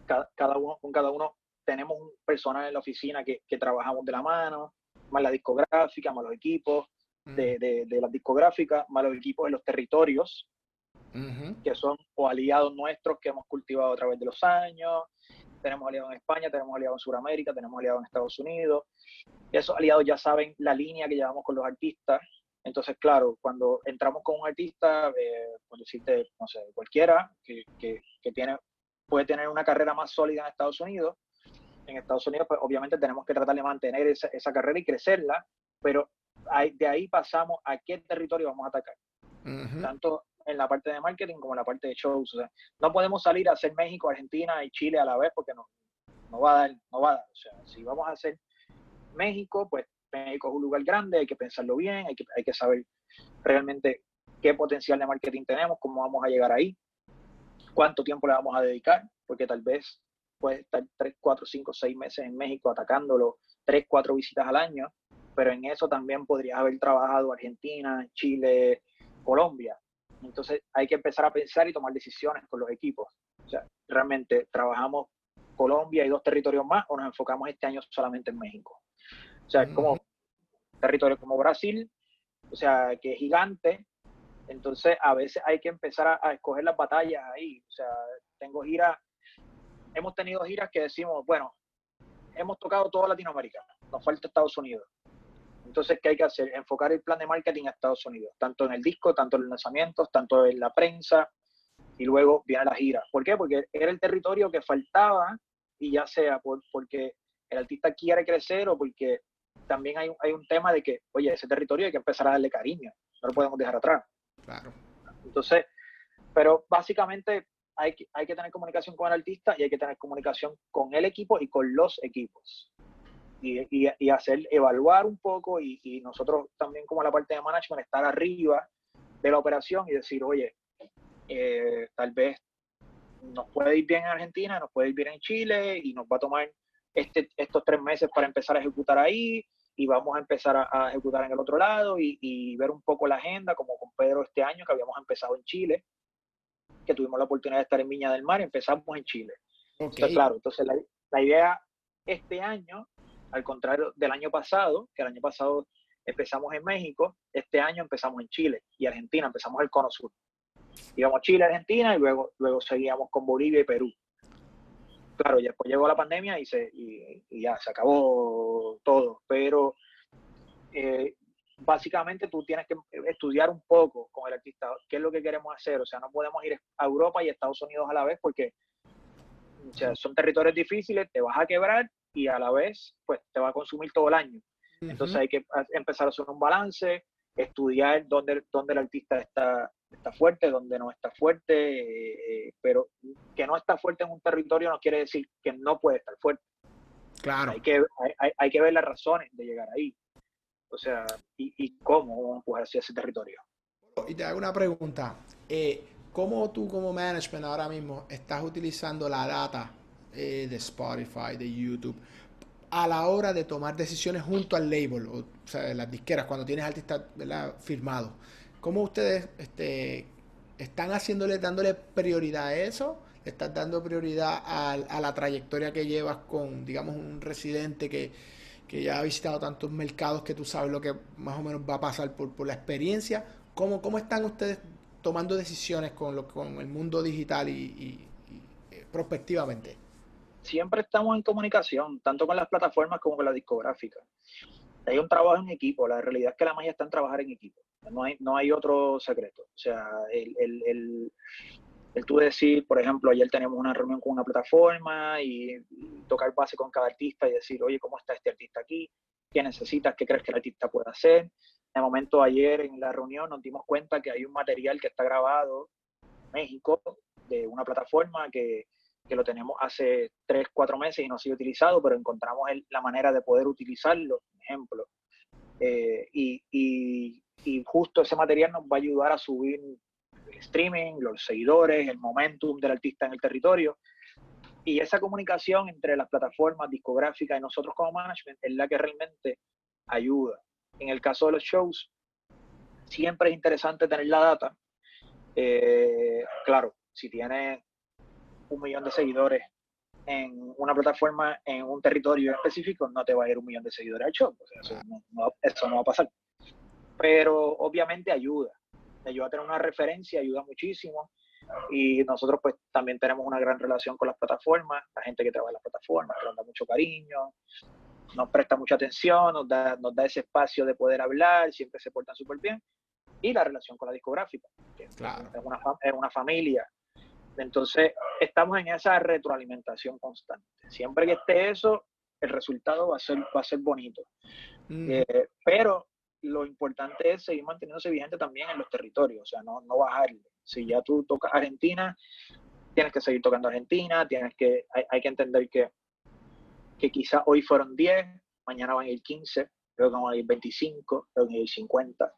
cada uno, con cada uno tenemos un personal en la oficina que, que, trabajamos de la mano, más la discográfica, más los equipos de, de, de las discográficas, más los equipos de los territorios, que son o aliados nuestros que hemos cultivado a través de los años. Tenemos aliados en España, tenemos aliados en Sudamérica, tenemos aliados en Estados Unidos. Esos aliados ya saben la línea que llevamos con los artistas. Entonces, claro, cuando entramos con un artista, eh, por decirte, no sé, cualquiera que, que, que tiene, puede tener una carrera más sólida en Estados Unidos, en Estados Unidos, pues obviamente tenemos que tratar de mantener esa, esa carrera y crecerla, pero de ahí pasamos a qué territorio vamos a atacar. Tanto en la parte de marketing como en la parte de shows. O sea, no podemos salir a hacer México, Argentina y Chile a la vez porque no, no va a dar, no va a dar. O sea, si vamos a hacer México, pues México es un lugar grande, hay que pensarlo bien, hay que, hay que saber realmente qué potencial de marketing tenemos, cómo vamos a llegar ahí, cuánto tiempo le vamos a dedicar, porque tal vez puedes estar 3, 4, 5, 6 meses en México atacándolo, 3, 4 visitas al año, pero en eso también podrías haber trabajado Argentina, Chile, Colombia. Entonces hay que empezar a pensar y tomar decisiones con los equipos. O sea, realmente trabajamos Colombia y dos territorios más o nos enfocamos este año solamente en México. O sea, como territorios como Brasil, o sea, que es gigante, entonces a veces hay que empezar a, a escoger las batallas ahí. O sea, tengo gira hemos tenido giras que decimos, bueno, hemos tocado toda Latinoamérica, nos falta Estados Unidos. Entonces, ¿qué hay que hacer? Enfocar el plan de marketing a Estados Unidos, tanto en el disco, tanto en los lanzamientos, tanto en la prensa, y luego viene la gira. ¿Por qué? Porque era el territorio que faltaba, y ya sea por, porque el artista quiere crecer o porque también hay, hay un tema de que, oye, ese territorio hay que empezar a darle cariño, no lo podemos dejar atrás. Claro. Entonces, pero básicamente hay que, hay que tener comunicación con el artista y hay que tener comunicación con el equipo y con los equipos. Y, y, hacer, evaluar un poco y, y, nosotros también como la parte de management estar arriba de la operación y decir, oye, eh, tal vez nos puede ir bien en Argentina, nos puede ir bien en Chile y nos va a tomar este, estos tres meses para empezar a ejecutar ahí y vamos a empezar a, a ejecutar en el otro lado y, y, ver un poco la agenda, como con Pedro este año que habíamos empezado en Chile que tuvimos la oportunidad de estar en Viña del Mar, empezamos en Chile. Entonces, claro, entonces la, la, idea este año, al contrario del año pasado, que el año pasado empezamos en México, este año empezamos en Chile y Argentina, empezamos el Cono Sur. Íbamos Chile, Argentina y luego, luego seguíamos con Bolivia y Perú. Claro, y después llegó la pandemia y, se, y, ya se acabó todo, pero eh, básicamente tú tienes que estudiar un poco con el artista qué es lo que queremos hacer. O sea, no podemos ir a Europa y Estados Unidos a la vez porque son territorios difíciles, te vas a quebrar y a la vez pues te va a consumir todo el año. Entonces hay que empezar a hacer un balance, estudiar dónde, dónde el artista está, está fuerte, dónde no está fuerte, eh, pero que no está fuerte en un territorio no quiere decir que no puede estar fuerte. Claro. Hay que, hay, hay que ver las razones de llegar ahí. O sea, ¿y, y cómo empujar hacia ese territorio? Y te hago una pregunta. Eh, ¿Cómo tú como management ahora mismo estás utilizando la data eh, de Spotify, de YouTube, a la hora de tomar decisiones junto al label, o, sea, las disqueras, cuando tienes artistas firmados? ¿Cómo ustedes este, están haciéndole, dándole prioridad a eso? ¿Le estás dando prioridad a, a la trayectoria que llevas con, digamos, un residente que que ya ha visitado tantos mercados que tú sabes lo que más o menos va a pasar por, por la experiencia. ¿Cómo, ¿Cómo están ustedes tomando decisiones con, lo, con el mundo digital y eh, prospectivamente? Siempre estamos en comunicación, tanto con las plataformas como con la discográfica. Hay un trabajo en equipo, la realidad es que la magia está en trabajar en equipo, no hay, no hay otro secreto. O sea, el, el, el, tú decir, por ejemplo, ayer tenemos una reunión con una plataforma y, tocar base con cada artista y decir, oye, ¿cómo está este artista aquí? ¿Qué necesitas? ¿Qué crees que el artista puede hacer? De momento, ayer en la reunión nos dimos cuenta que hay un material que está grabado en México de una plataforma que, que lo tenemos hace tres, cuatro meses y no ha sido utilizado, pero encontramos la manera de poder utilizarlo, por ejemplo. Eh, y, y, y, justo ese material nos va a ayudar a subir el streaming, los seguidores, el momentum del artista en el territorio. Y esa comunicación entre las plataformas discográficas y nosotros como management es la que realmente ayuda. En el caso de los shows, siempre es interesante tener la data. Eh, claro, si tiene un millón de seguidores en una plataforma, en un territorio específico, no te va a ir un millón de seguidores al show. eso, no, eso no va a pasar. Pero obviamente ayuda. Ayuda a tener una referencia, ayuda muchísimo y nosotros pues también tenemos una gran relación con las plataformas, la gente que trabaja en las plataformas, nos da mucho cariño, nos presta mucha atención, nos da, nos da ese espacio de poder hablar, siempre se portan súper bien, y la relación con la discográfica, que es, una, es una familia. Entonces, estamos en esa retroalimentación constante. Siempre que esté eso, el resultado va a ser, va a ser bonito. Mm. Eh, pero lo importante es seguir manteniéndose vigente también en los territorios, o sea, no, no bajarle. Si ya tú tocas Argentina, tienes que seguir tocando Argentina, tienes que, hay, que entender que, que quizás hoy fueron 10, mañana van a ir 15, luego van a ir 25, luego van a ir 50,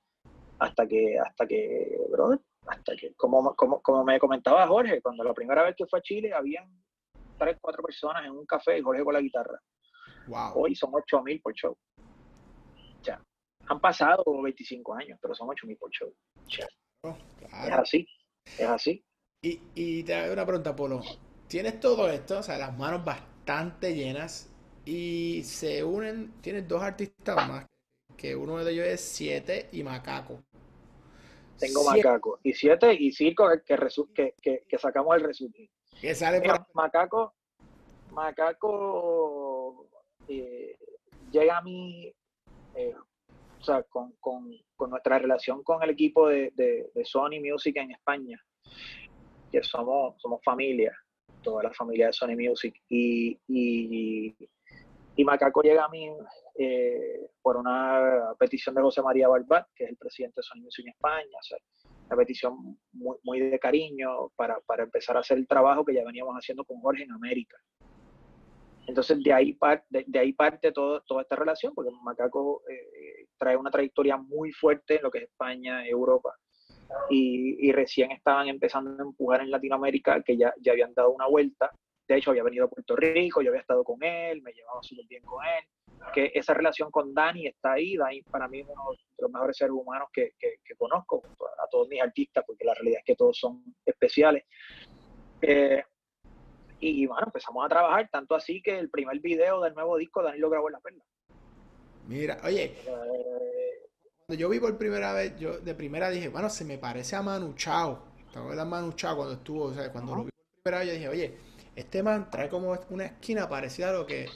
hasta que, hasta que, brother, hasta que, como, como, como me comentaba Jorge, cuando la primera vez que fue a Chile, habían tres, cuatro personas en un café y Jorge con la guitarra. Hoy son 8 mil por show. Ya, han pasado 25 años, pero son 8 mil por show. Es así, es así. Y, y te hago una pregunta, Polo. Tienes todo esto, o sea, las manos bastante llenas y se unen, tienes dos artistas más, que uno de ellos es Siete y Macaco. Tengo Macaco. Y Siete y Circo que, que, que, que sacamos el resultado. Que sale Macaco, Macaco eh, llega a mí eh, o sea, con, con, con, nuestra relación con el equipo de, de, Sony Music en España, que somos, somos familia, toda la familia de Sony Music, y, y, y Macaco llega a mí eh, por una petición de José María Barbat, que es el presidente de Sony Music España, o una petición muy, muy de cariño para, para empezar a hacer el trabajo que ya veníamos haciendo con Jorge en América. Entonces de ahí, de ahí parte todo, toda esta relación, porque Macaco eh, trae una trayectoria muy fuerte en lo que es España, Europa, y, y, recién estaban empezando a empujar en Latinoamérica, que ya, ya habían dado una vuelta. De hecho, había venido a Puerto Rico, yo había estado con él, me llevaba súper bien con él. Que esa relación con Dani está ahí. Dani para mí es uno de los mejores seres humanos que, que, que conozco, a, todos mis artistas, porque la realidad es que todos son especiales. Eh, y bueno, empezamos a trabajar, tanto así que el primer video del nuevo disco Dani lo grabó en La Perla. Mira, oye, eh, cuando yo vi por primera vez, yo de primera dije, bueno, se me parece a Manu Chao. ¿Te acuerdas Manu Chao cuando estuvo? O sea, cuando lo vi por primera vez, yo dije, oye, este man trae como una esquina parecida a lo que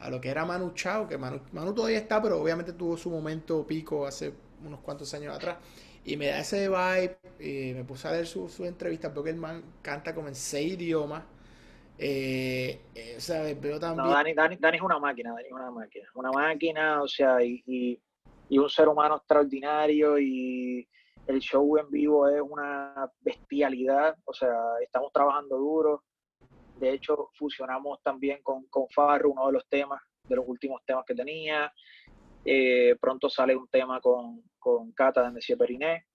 a lo que era Manu Chao, que Manu, Manu todavía está, pero obviamente tuvo su momento pico hace unos cuantos años atrás. Y me da ese vibe, y me puse a ver su, su entrevista, porque el man canta como en seis idiomas. Eh, eh, o sea, veo también... No, Dani, Dani, Dani, es una máquina, Dani es una máquina. Una máquina, o sea, y, y, un ser humano extraordinario y el show en vivo es una bestialidad, o sea, estamos trabajando duro. De hecho, fusionamos también con, con Farro, uno de los temas, de los últimos temas que tenía. Eh, pronto sale un tema con, con Cata de Monsieur Periné.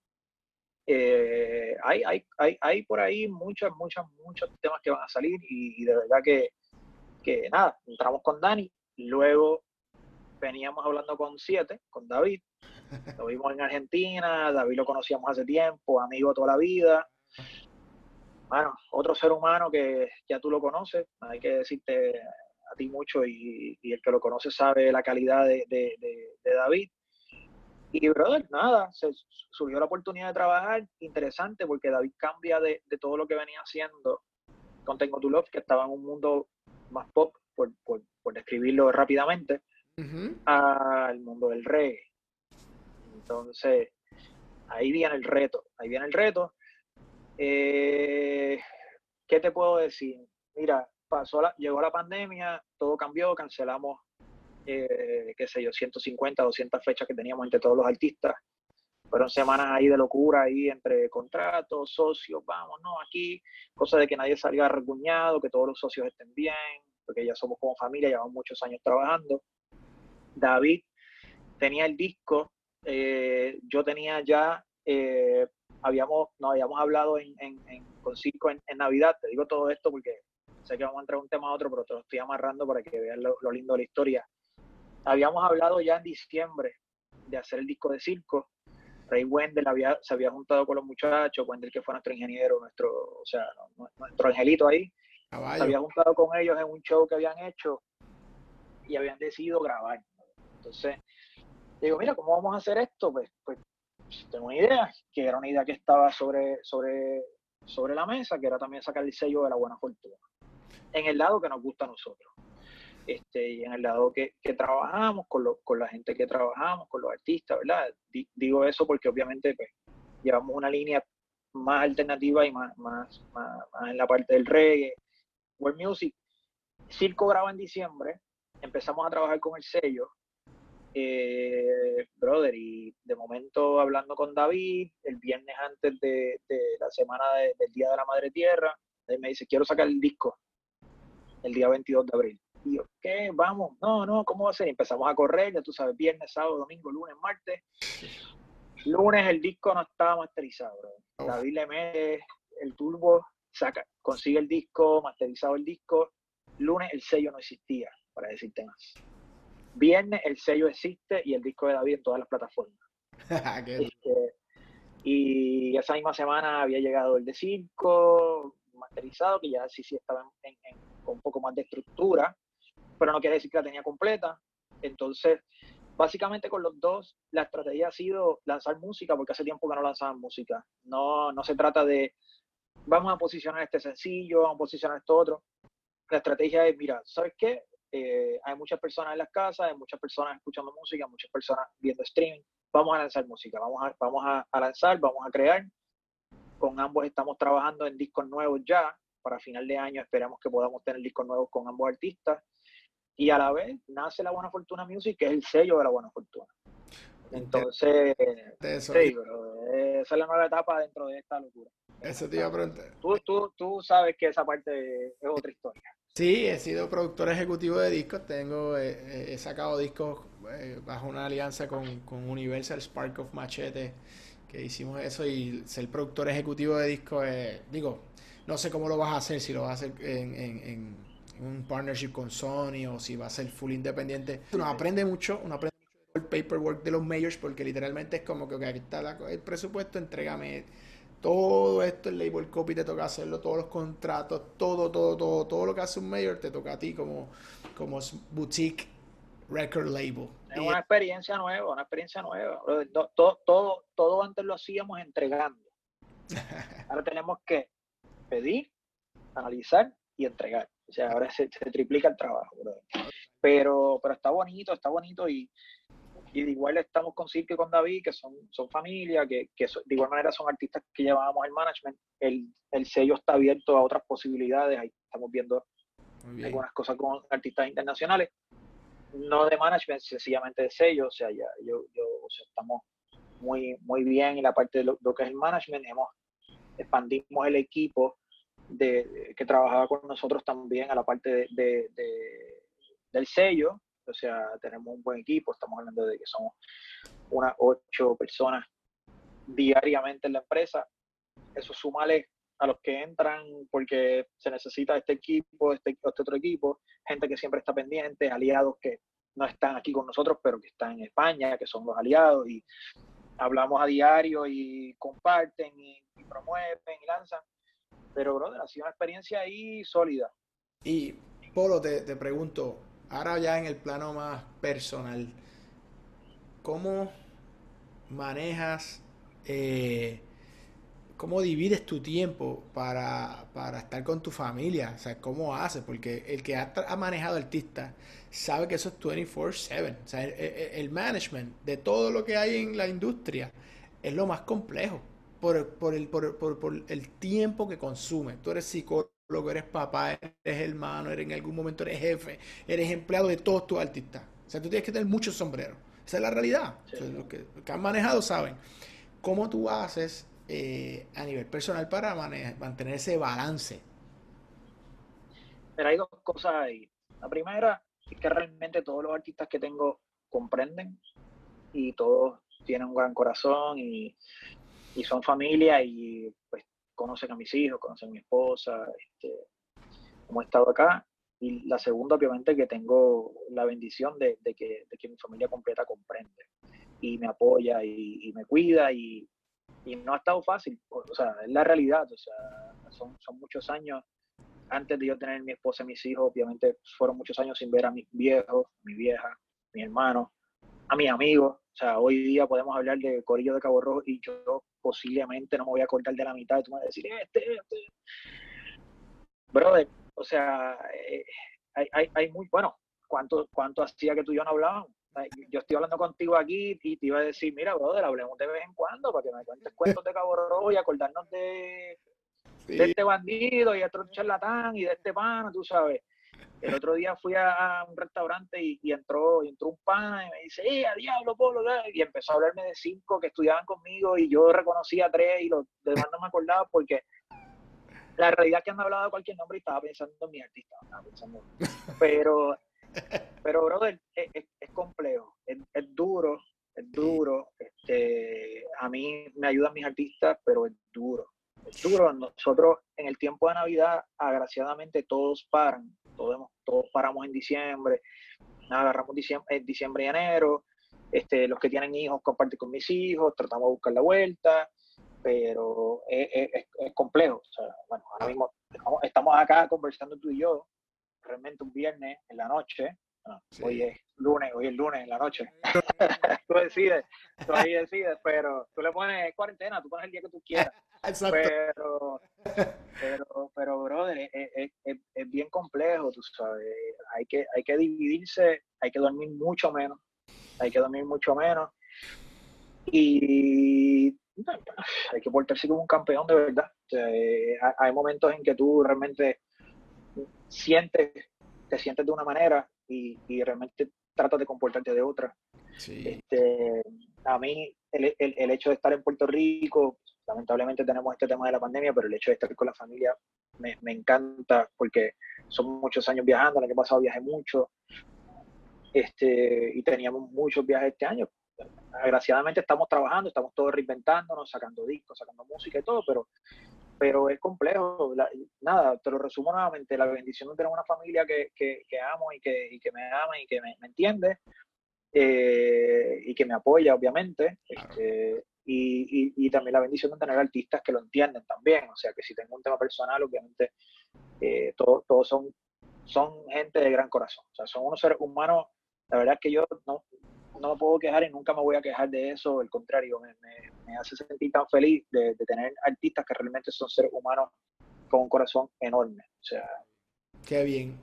Eh, hay, hay, hay, hay, por ahí muchos, muchos, muchos temas que van a salir y, de verdad que, que, nada, entramos con Dani, luego veníamos hablando con Siete, con David, lo vimos en Argentina, David lo conocíamos hace tiempo, amigo toda la vida. Bueno, otro ser humano que ya tú lo conoces, hay que decirte a ti mucho y, el que lo conoce sabe la calidad de, de, de David. Y, brother, nada, se surgió la oportunidad de trabajar, interesante, porque David cambia de, todo lo que venía haciendo con Tengo Tu Love, que estaba en un mundo más pop, por, por, por describirlo rápidamente, al mundo del reggae. Entonces, ahí viene el reto, ahí viene el reto. Eh, ¿Qué te puedo decir? Mira, pasó llegó la pandemia, todo cambió, cancelamos, eh, qué sé yo, 150, 200 fechas que teníamos entre todos los artistas. Fueron semanas ahí de locura, ahí entre contratos, socios, vamos, no, aquí, cosa de que nadie salga recuñado, que todos los socios estén bien, porque ya somos como familia, llevamos muchos años trabajando. David tenía el disco, eh, yo tenía ya, habíamos, no habíamos hablado en, con Circo en, Navidad, te digo todo esto porque sé que vamos a entrar un tema a otro, pero te lo estoy amarrando para que vean lo, lindo de la historia. Habíamos hablado ya en diciembre de hacer el disco de Circo, Ray Wendell había, se había juntado con los muchachos, Wendell que fue nuestro ingeniero, nuestro, o sea, nuestro angelito ahí, se había juntado con ellos en un show que habían hecho y habían decidido grabar. Entonces, digo, mira, ¿cómo vamos a hacer esto? Pues, pues tengo una idea, que era una idea que estaba sobre, sobre, sobre la mesa, que era también sacar el sello de la buena fortuna. En el lado que nos gusta a nosotros. Este, y en el lado que, que trabajamos, con, lo, con la gente que trabajamos, con los artistas, ¿verdad? digo eso porque obviamente pues, llevamos una línea más alternativa y más, más, más, más en la parte del reggae, World Music. Circo graba en diciembre, empezamos a trabajar con el sello, eh, brother, y de momento hablando con David, el viernes antes de, la semana del Día de la Madre Tierra, él me dice, quiero sacar el disco el día 22 de abril. Y yo, ¿qué? Vamos, no, no, ¿cómo va a ser? empezamos a correr, ya tú sabes, viernes, sábado, domingo, lunes, martes. Lunes el disco no estaba masterizado, bro. David le mete el turbo, saca, consigue el disco, masterizado el disco. Lunes el sello no existía, para decirte más. Viernes el sello existe y el disco de David en todas las plataformas. Este, y esa misma semana había llegado el de circo masterizado, que ya sí sí estaba con un poco más de estructura, pero no quiere decir que la tenía completa. Entonces, básicamente con los dos, la estrategia ha sido lanzar música, porque hace tiempo que no lanzaban música. No, no se trata de vamos a posicionar este sencillo, vamos a posicionar esto otro. La estrategia es, mira, ¿sabes qué? Eh, hay muchas personas en las casas, hay muchas personas escuchando música, muchas personas viendo streaming. Vamos a lanzar música, vamos a, vamos a, lanzar, vamos a crear. Con ambos estamos trabajando en discos nuevos ya. Para final de año esperamos que podamos tener discos nuevos con ambos artistas. Y a la vez nace La Buena Fortuna Music, que es el sello de La Buena Fortuna. Entonces, sí, esa es la nueva etapa dentro de esta locura. Eso te iba a preguntar. Tú, tú, tú sabes que esa parte es otra historia. Sí, he sido productor ejecutivo de discos. Tengo, eh, eh, he sacado discos eh, bajo una alianza con, con, Universal Spark of Machete, que hicimos eso y ser productor ejecutivo de discos, digo, no sé cómo lo vas a hacer, si lo vas a hacer en, en, un partnership con Sony o si va a ser full independiente. Uno aprende mucho, uno aprende el paperwork de los majors porque literalmente es como que aquí está el presupuesto, entrégame todo esto, el label copy te toca hacerlo, todos los contratos, todo, todo, todo, todo lo que hace un mayor te toca a ti como, como boutique record label. Es una experiencia nueva, una experiencia nueva. Todo, todo, todo antes lo hacíamos entregando. Ahora tenemos que pedir, analizar y entregar. O sea, ahora se, triplica el trabajo. Pero, pero está bonito, está bonito y, y de igual estamos con Cirque y con David, que son, son familia, que, que de igual manera son artistas que llevábamos el management. El, el, sello está abierto a otras posibilidades, ahí estamos viendo algunas cosas con artistas internacionales, no de management, sencillamente de sello, o sea, ya yo, yo o sea, estamos muy, muy bien en la parte de lo, que es el management, hemos expandimos el equipo de, que trabajaba con nosotros también a la parte de, del sello, o sea, tenemos un buen equipo, estamos hablando de que somos unas ocho personas diariamente en la empresa. Eso sumale a los que entran porque se necesita este equipo, este, este otro equipo, gente que siempre está pendiente, aliados que no están aquí con nosotros, pero que están en España, que son los aliados, y hablamos a diario y comparten y, promueven y lanzan. Pero, brother, ha sido una experiencia ahí sólida. Y, Polo, te, te pregunto, ahora ya en el plano más personal, ¿cómo manejas, eh, cómo divides tu tiempo para, para, estar con tu familia, o sea, cómo haces, porque el que ha, ha manejado artistas sabe que eso es 24/7, o sea, el, management de todo lo que hay en la industria es lo más complejo por, por, el, por, por, el tiempo que consume. Tú eres psicólogo, eres papá, eres hermano, eres en algún momento eres jefe, eres empleado de todos tus artistas. O sea, tú tienes que tener muchos sombreros. Esa es la realidad. los, que, los que han manejado saben. ¿Cómo tú haces eh, a nivel personal para mantener ese balance? Pero hay dos cosas ahí. La primera es que realmente todos los artistas que tengo comprenden y todos tienen un gran corazón y, son familia y pues conocen a mis hijos, conocen a mi esposa, este, como he estado acá. Y la segunda, obviamente, que tengo la bendición de, que, mi familia completa comprende y me apoya y me cuida y, y no ha estado fácil, o sea, es la realidad, o sea, son, son muchos años. Antes de yo tener mi esposa y mis hijos, obviamente fueron muchos años sin ver a mis viejos, mi vieja, mi hermano, a mis amigos. O sea, hoy día podemos hablar de Corillo de Cabo Rojo y yo posiblemente no me voy a acordar de la mitad y tú me vas a decir, este, este. Brother, o sea, eh, hay, hay, hay, muy, bueno, ¿cuánto, ¿cuánto hacía que tú y yo no hablábamos? yo estoy hablando contigo aquí y te iba a decir, mira, brother, hablemos de vez en cuando para que me cuentes cuentos de Cabo Rojo y acordarnos de, este bandido y de otro charlatán y de este pana, tú sabes. El otro día fui a, un restaurante y, entró, entró un pana y me dice, ¡eh, a diablo, Polo! Y empezó a hablarme de cinco que estudiaban conmigo y yo reconocía tres y los demás no me acordaba porque la realidad es que han hablado de cualquier nombre y estaba pensando en mi artista. Pero pero, brother, es, complejo, es, duro, es duro. Este, a mí me ayudan mis artistas, pero es duro. Es. Nosotros en el tiempo de Navidad, agraciadamente, todos paran. Todos, todos paramos en diciembre. Agarramos diciembre, diciembre y enero. Este, los que tienen hijos comparten con mis hijos, tratamos de buscar la vuelta, pero es, complejo. bueno, ahora mismo estamos acá conversando tú y yo, realmente un viernes en la noche. Hoy es lunes, hoy es lunes en la noche. tú decides, tú ahí decides, pero tú le pones cuarentena, tú pones el día que tú quieras. Pero, pero, pero, brother, es, es, bien complejo, tú sabes. Hay que, hay que dividirse, hay que dormir mucho menos, hay que dormir mucho menos. Y hay que portarse como un campeón de verdad. hay momentos en que tú realmente sientes, te sientes de una manera y, realmente tratas de comportarte de otra. Este, a mí, el, el, hecho de estar en Puerto Rico, lamentablemente tenemos este tema de la pandemia, pero el hecho de estar con la familia me, me encanta porque son muchos años viajando. El año pasado viajé mucho este, y teníamos muchos viajes este año. Agraciadamente estamos trabajando, estamos todos reinventándonos, sacando discos, sacando música y todo, pero pero es complejo. nada, te lo resumo nuevamente, la bendición de tener una familia que, que, amo y que, y que, me ama y que me, entiende eh, y que me apoya, obviamente. Este, y, y, también la bendición de tener artistas que lo entienden también. O sea, que si tengo un tema personal, obviamente, eh, todos, todos son, son gente de gran corazón. O sea, son unos seres humanos. La verdad es que yo no, no me puedo quejar y nunca me voy a quejar de eso, al contrario, me, me, hace sentir tan feliz de, tener artistas que realmente son seres humanos con un corazón enorme. O sea, qué bien.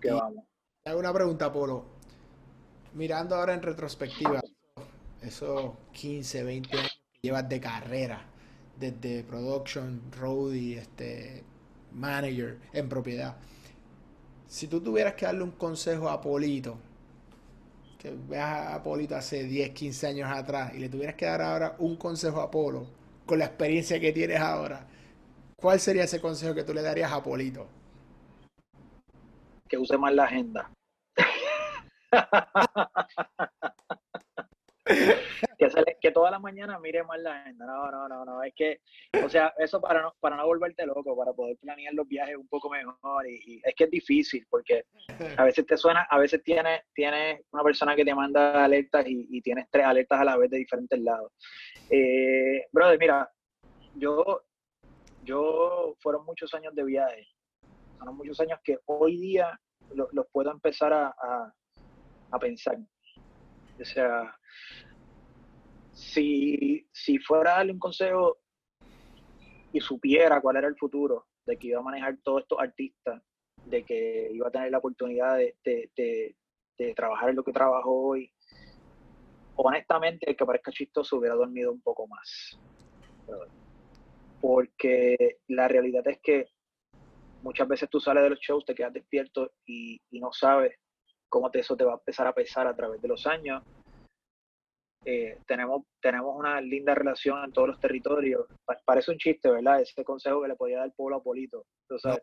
Que vamos. Hago una pregunta, Polo. Mirando ahora en retrospectiva, esos 15, 20 años que llevas de carrera, desde production, roadie, este, manager, en propiedad. Si tú tuvieras que darle un consejo a Polito, que veas a Polito hace 10, 15 años atrás y le tuvieras que dar ahora un consejo a Polo con la experiencia que tienes ahora, ¿cuál sería ese consejo que tú le darías a Polito? Que use más la agenda. que, que toda la mañana mire más la agenda. No, no, no, no. Es que, o sea, eso para no, para no volverte loco, para poder planear los viajes un poco mejor. Y, es que es difícil porque a veces te suena, a veces tienes, tienes una persona que te manda alertas y, tienes tres alertas a la vez de diferentes lados. Eh, brother, mira, yo, yo fueron muchos años de viaje. Fueron muchos años que hoy día los puedo empezar a, a pensar. O sea, si, si fuera a darle un consejo, y supiera cuál era el futuro, de que iba a manejar todos estos artistas, de que iba a tener la oportunidad de, de, trabajar en lo que trabajo hoy, honestamente, el que parezca chistoso hubiera dormido un poco más. Porque la realidad es que muchas veces tú sales de los shows, te quedas despierto y no sabes cómo te, eso te va a empezar a pesar a través de los años eh, tenemos, tenemos una linda relación en todos los territorios. Parece un chiste, ¿verdad? Ese consejo que le podía dar el pueblo a Polito.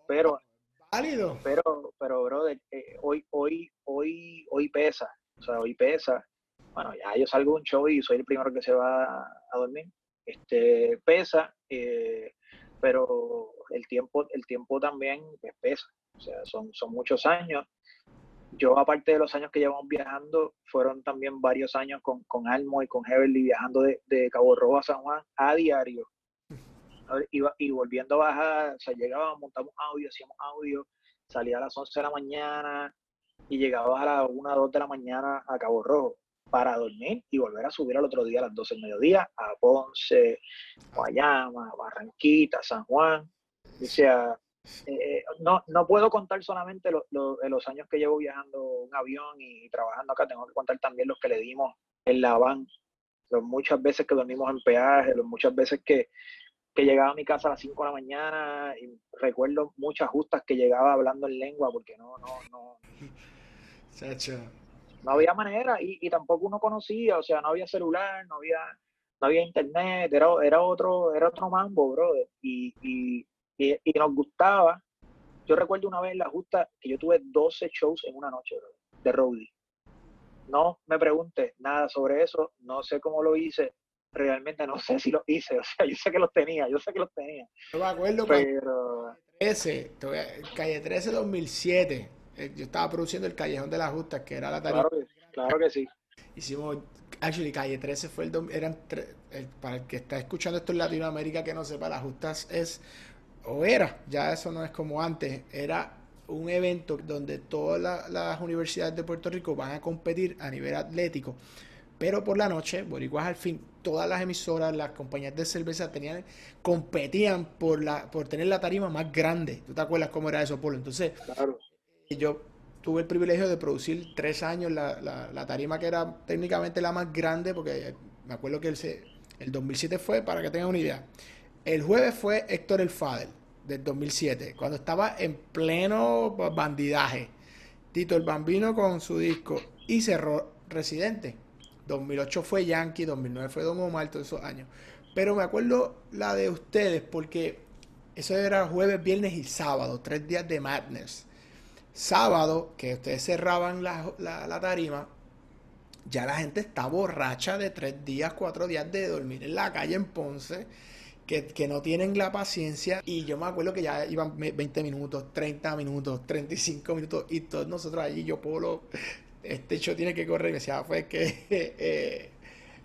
pero, válido. Pero, pero, brother, eh, hoy, hoy, hoy, hoy pesa. O sea, hoy pesa. Bueno, ya yo salgo de un show y soy el primero que se va a, dormir. Este, pesa, eh, pero el tiempo, el tiempo también pues, pesa. O sea, son, son muchos años yo, aparte de los años que llevamos viajando, fueron también varios años con, con Almo y con Heverly viajando de, Cabo Rojo a San Juan a diario. y volviendo a bajar, o sea, llegábamos, montamos audio, hacíamos audio, salía a las 11 de la mañana y llegaba a las 1 2 de la mañana a Cabo Rojo para dormir y volver a subir al otro día a las 12 del mediodía a Ponce, Guayama, Barranquita, San Juan. O sea, eh, no, no puedo contar solamente los años que llevo viajando en avión y trabajando acá, tengo que contar también los que le dimos en la van, los muchas veces que dormimos en peaje, los muchas veces que, que llegaba a mi casa a las 5 de la mañana y recuerdo muchas justas que llegaba hablando en lengua porque no, no, no. No había manera y, y, tampoco uno conocía, o sea, no había celular, no había, no había internet, era, era otro, era otro mambo, brother. Y, y y, nos gustaba. Yo recuerdo una vez en la justa que yo tuve 12 shows en una noche de roadie. No me pregunte nada sobre eso, no sé cómo lo hice, realmente no sé si lo hice, o sea, yo sé que los tenía, yo sé que los tenía. Yo me acuerdo pero... 13, calle 13 2007, eh, yo estaba produciendo el Callejón de la Justa, que era la tarifa. Claro, claro que sí. Hicimos, actually, calle 13 fue el, eran, para el que está escuchando esto en Latinoamérica que no sepa, la Justas es o era, ya eso no es como antes, era un evento donde todas las universidades de Puerto Rico van a competir a nivel atlético. Pero por la noche, Boricuas al fin, todas las emisoras, las compañías de cerveza tenían, competían por la, por tener la tarima más grande. ¿Tú te acuerdas cómo era eso, Polo? Entonces, yo tuve el privilegio de producir tres años la, la, tarima que era técnicamente la más grande, porque me acuerdo que el, el 2007 fue, para que tengan una idea, el jueves fue Héctor El Fadel, del 2007, cuando estaba en pleno bandidaje. Tito el Bambino con su disco y cerró Residente. 2008 fue Yankee, 2009 fue Don Omar, todos esos años. Pero me acuerdo la de ustedes porque eso era jueves, viernes y sábado, tres días de madness. Sábado, que ustedes cerraban la, la tarima, ya la gente está borracha de tres días, cuatro días de dormir en la calle en Ponce que, no tienen la paciencia. Y yo me acuerdo que ya iban 20 minutos, 30 minutos, 35 minutos, y todos nosotros allí, yo Polo, este hecho tiene que correr. Y me decía, fue que eh,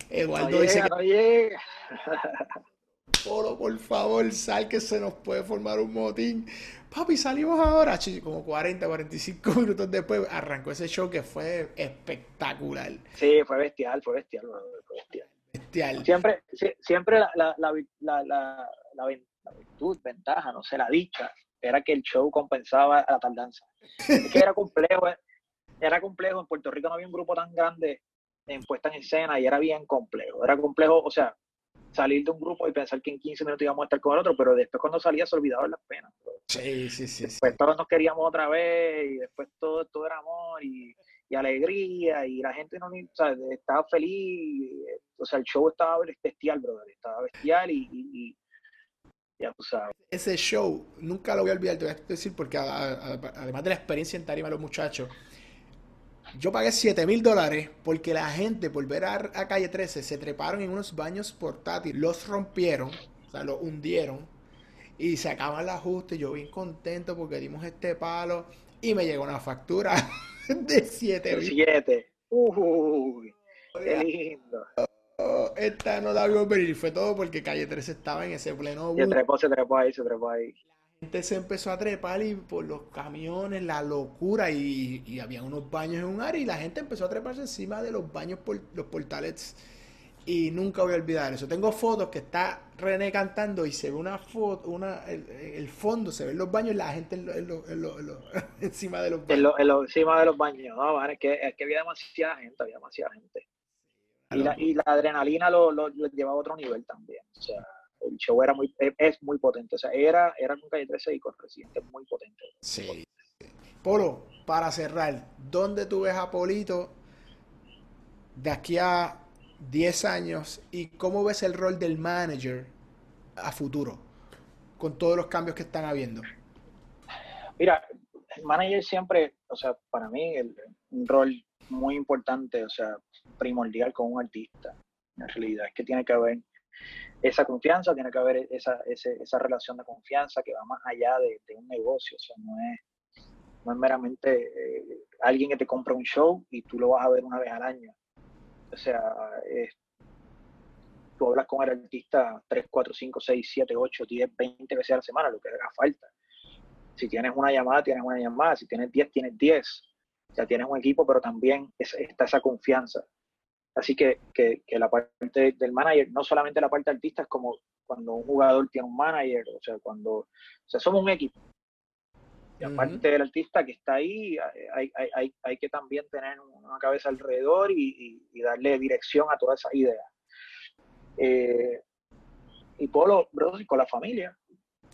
Eduardo dice que. Polo, por favor, sal que se nos puede formar un motín. Papi, salimos ahora. Como 40, 45 minutos después arrancó ese show que fue espectacular. Sí, fue bestial, fue bestial, fue bestial. Siempre, siempre la, la, la, la, virtud, ventaja, no sé, la dicha, era que el show compensaba la tardanza. Es que era complejo, eh, era complejo. En Puerto Rico no había un grupo tan grande en puesta en escena y era bien complejo. Era complejo, o sea, salir de un grupo y pensar que en 15 minutos íbamos a estar con el otro, pero después cuando salía se olvidaban las penas. Sí, sí, sí. Después todos nos queríamos otra vez y después todo, todo era amor y y alegría y la gente no o sea, estaba feliz, o sea, el show estaba bestial, brother, estaba bestial y, ya tú sabes. Ese show, nunca lo voy a olvidar, te voy a decir, porque además de la experiencia en tarima los muchachos, yo pagué 7 mil dólares porque la gente, por ver a, Calle 13, se treparon en unos baños portátiles, los rompieron, o sea, los hundieron y se acaban los ajustes. Yo bien contento porque dimos este palo y me llegó una factura de 7 7. Uy, qué lindo. Oh, esta no la vio venir. Fue todo porque Calle 13 estaba en ese pleno. Se trepó, se trepó ahí, se trepó ahí. La gente se empezó a trepar y por los camiones, la locura. Y, y había unos baños en un área y la gente empezó a treparse encima de los baños, por los portales. Y nunca voy a olvidar eso. Tengo fotos que está René cantando y se ve una foto, una, el, fondo, se ven los baños y la gente encima de los baños. En encima de los baños, no, es, que, es que había demasiada gente, había demasiada gente. Y la, y la adrenalina lo, lo, lleva a otro nivel también. O sea, el show era muy, es muy potente. O sea, era, era con Calle 13 y con Residente muy potente. Sí. Polo, para cerrar, ¿dónde tú ves a Polito de aquí a 10 años y cómo ves el rol del manager a futuro con todos los cambios que están habiendo? Mira, el manager siempre, o sea, para mí el, un rol muy importante, o sea, primordial con un artista. En realidad es que tiene que haber esa confianza, tiene que haber esa, esa relación de confianza que va más allá de, un negocio, o sea, no es, no es meramente eh, alguien que te compra un show y tú lo vas a ver una vez al año. O sea, tú hablas con el artista 3, 4, 5, 6, 7, 8, 10, 20 veces a la semana, lo que haga falta. Si tienes una llamada, tienes una llamada. Si tienes 10, tienes 10. O sea, tienes un equipo, pero también está esa confianza. Así que, que, la parte del manager, no solamente la parte artista, es como cuando un jugador tiene un manager, o sea, cuando, o sea, somos un equipo. Y aparte del artista que está ahí, hay, hay, hay, hay, que también tener una cabeza alrededor y, y, darle dirección a todas esas ideas. Eh, y Polo, bro, con la familia.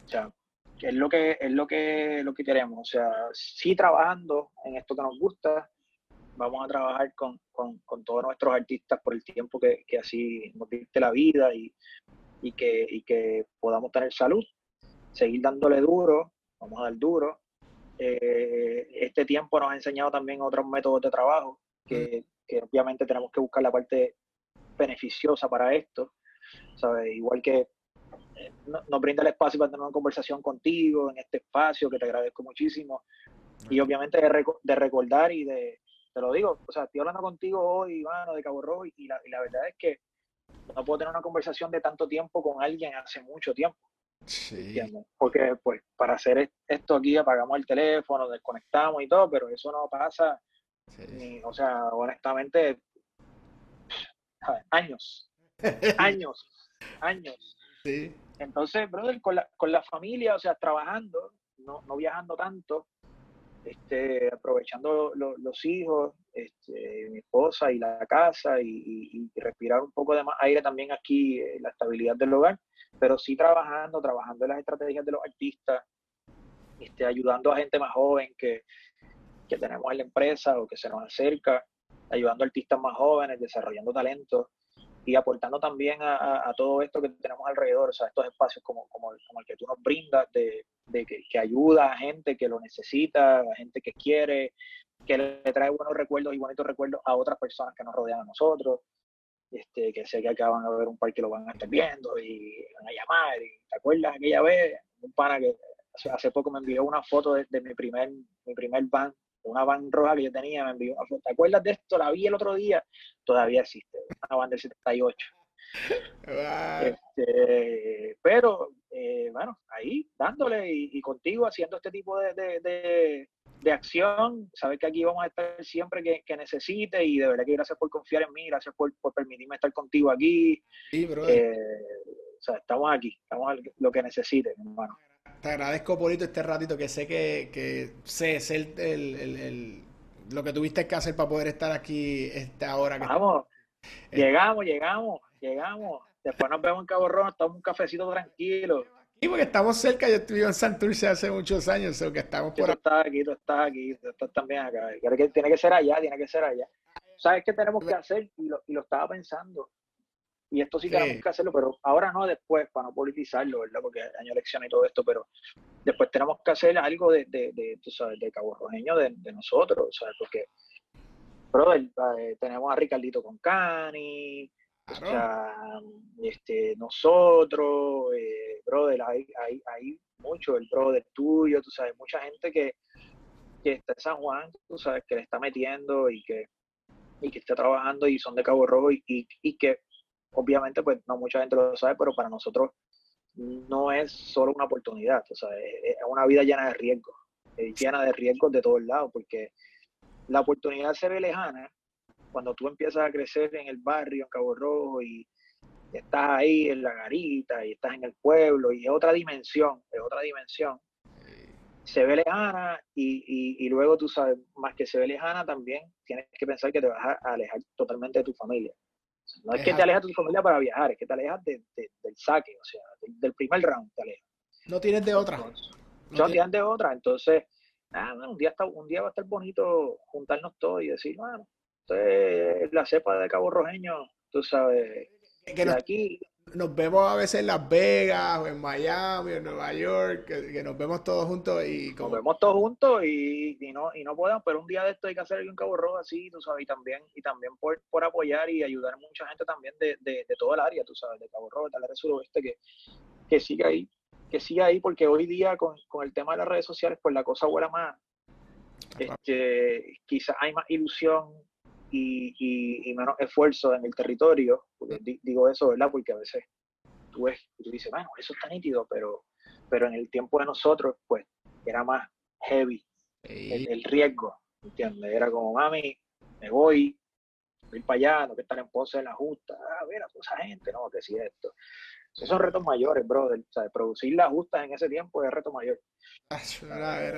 O sea, que es lo que es lo que lo que queremos. O sea, sí trabajando en esto que nos gusta, vamos a trabajar con, con, con todos nuestros artistas por el tiempo que, que así nos diste la vida y, y, que, y que podamos tener salud, seguir dándole duro, vamos a dar duro, eh, este tiempo nos ha enseñado también otros métodos de trabajo, que, obviamente tenemos que buscar la parte beneficiosa para esto, ¿sabes? Igual que eh, nos brinda el espacio para tener una conversación contigo en este espacio, que te agradezco muchísimo, y obviamente de, recordar y de, te lo digo, o sea, estoy hablando contigo hoy, Ivano, de Cabo Rojo, y la, y la verdad es que no puedo tener una conversación de tanto tiempo con alguien hace mucho tiempo. Sí. Porque pues para hacer esto aquí apagamos el teléfono, desconectamos y todo, pero eso no pasa, o sea, honestamente, años, años, años. Sí. Entonces, brother, con la, con la familia, o sea, trabajando, no, no viajando tanto, este, aprovechando los hijos, este, mi esposa y la casa y, respirar un poco de más aire también aquí, eh, la estabilidad del hogar, pero sí trabajando, trabajando en las estrategias de los artistas, este, ayudando a gente más joven que, que tenemos en la empresa o que se nos acerca, ayudando a artistas más jóvenes, desarrollando talentos y aportando también a, todo esto que tenemos alrededor, o sea, estos espacios como, como, como el que tú nos brindas, de, de que, que, ayuda a gente que lo necesita, a gente que quiere, que le trae buenos recuerdos y bonitos recuerdos a otras personas que nos rodean a nosotros, este, que sé que acaban a ver un par que lo van a estar viendo y van a llamar, y ¿te acuerdas aquella vez? Un pana que hace poco me envió una foto de, de mi primer mi primer van una van roja que yo tenía, me envió ¿Te acuerdas de esto? La vi el otro día. Todavía existe, una van del 78. Este, pero, eh, bueno, ahí dándole y, contigo haciendo este tipo de, de, de, acción. Sabes que aquí vamos a estar siempre que, que necesite y de verdad que gracias por confiar en mí, gracias por, por permitirme estar contigo aquí. Sí, bro. Eh, o sea, estamos aquí, estamos lo que necesite, hermano te agradezco, Polito, este ratito que sé que, que sé, es el, el, lo que tuviste que hacer para poder estar aquí esta hora. Que Vamos, eh, llegamos, llegamos, llegamos. Después nos vemos en Cabo Rojo, tomamos un cafecito tranquilo. Sí, porque estamos cerca, yo estuve en Santurce hace muchos años, o que estamos por tú estás aquí, tú estás aquí, tú estás también acá. Tiene que ser allá, tiene que ser allá. ¿Sabes qué tenemos que hacer? Y lo, y lo estaba pensando y esto sí, tenemos que hacerlo, pero ahora no después, para no politizarlo, ¿verdad? Porque hay año elección y todo esto, pero después tenemos que hacer algo de, de, de tú sabes, de Cabo Rojeño de, de nosotros, ¿sabes? Porque, brother, eh, tenemos a Ricardito con Cani, o sea, este, nosotros, eh, brother, hay, hay, hay mucho, el brother tuyo, tú sabes, mucha gente que, que está en San Juan, tú sabes, que le está metiendo y que, y que está trabajando y son de Cabo Rojo y, y, y que obviamente pues no mucha gente lo sabe, pero para nosotros no es solo una oportunidad, es, una vida llena de riesgos, llena de riesgos de todos lados, porque la oportunidad se ve lejana, cuando tú empiezas a crecer en el barrio, en Cabo Rojo, y estás ahí en la garita, y estás en el pueblo, y es otra dimensión, es otra dimensión. Se ve lejana y, y, luego tú sabes, más que se ve lejana también, tienes que pensar que te vas a alejar totalmente de tu familia. No es que te alejas de tu familia para viajar, es que te alejas del saque, o sea, del, primer round te alejas. No tienes de otra. no, tienes de otra, entonces, nada, un, día está, un día va a estar bonito juntarnos todos y decir, bueno, la cepa de Cabo Rojeño, tú sabes, que aquí nos vemos a veces en Las Vegas o en Miami o en Nueva York, que, nos vemos todos juntos y como... Nos vemos todos juntos y, no y no podemos, pero un día de esto hay que hacer un Cabo Rojo así, tú sabes, y también, y también por, por apoyar y ayudar a mucha gente también de, de, de todo el área, tú sabes, de Cabo Rojo, de la suroeste, que, que siga ahí, que siga ahí, porque hoy día con, con el tema de las redes sociales, pues la cosa huele más, este, quizás hay más ilusión y, menos esfuerzo en el territorio, digo eso, ¿verdad? Porque a veces tú ves, tú dices, bueno, eso está nítido, pero, pero en el tiempo de nosotros, pues, era más heavy el, riesgo, ¿entiendes? Era como, mami, me voy, voy para allá, no que estar en pose en la justa, ah, ver a toda esa gente, no, que si esto. Esos son retos mayores, brother. O sea, producir las justas en ese tiempo es reto mayor. Eh,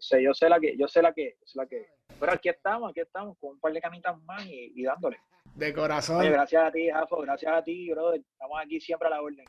sé, yo sé la que, yo sé la que, sé la que. Pero aquí estamos, aquí estamos con un par de canitas más y, y dándole. De corazón. Gracias a ti, Jafo, gracias a ti, brother. Estamos aquí siempre a la orden.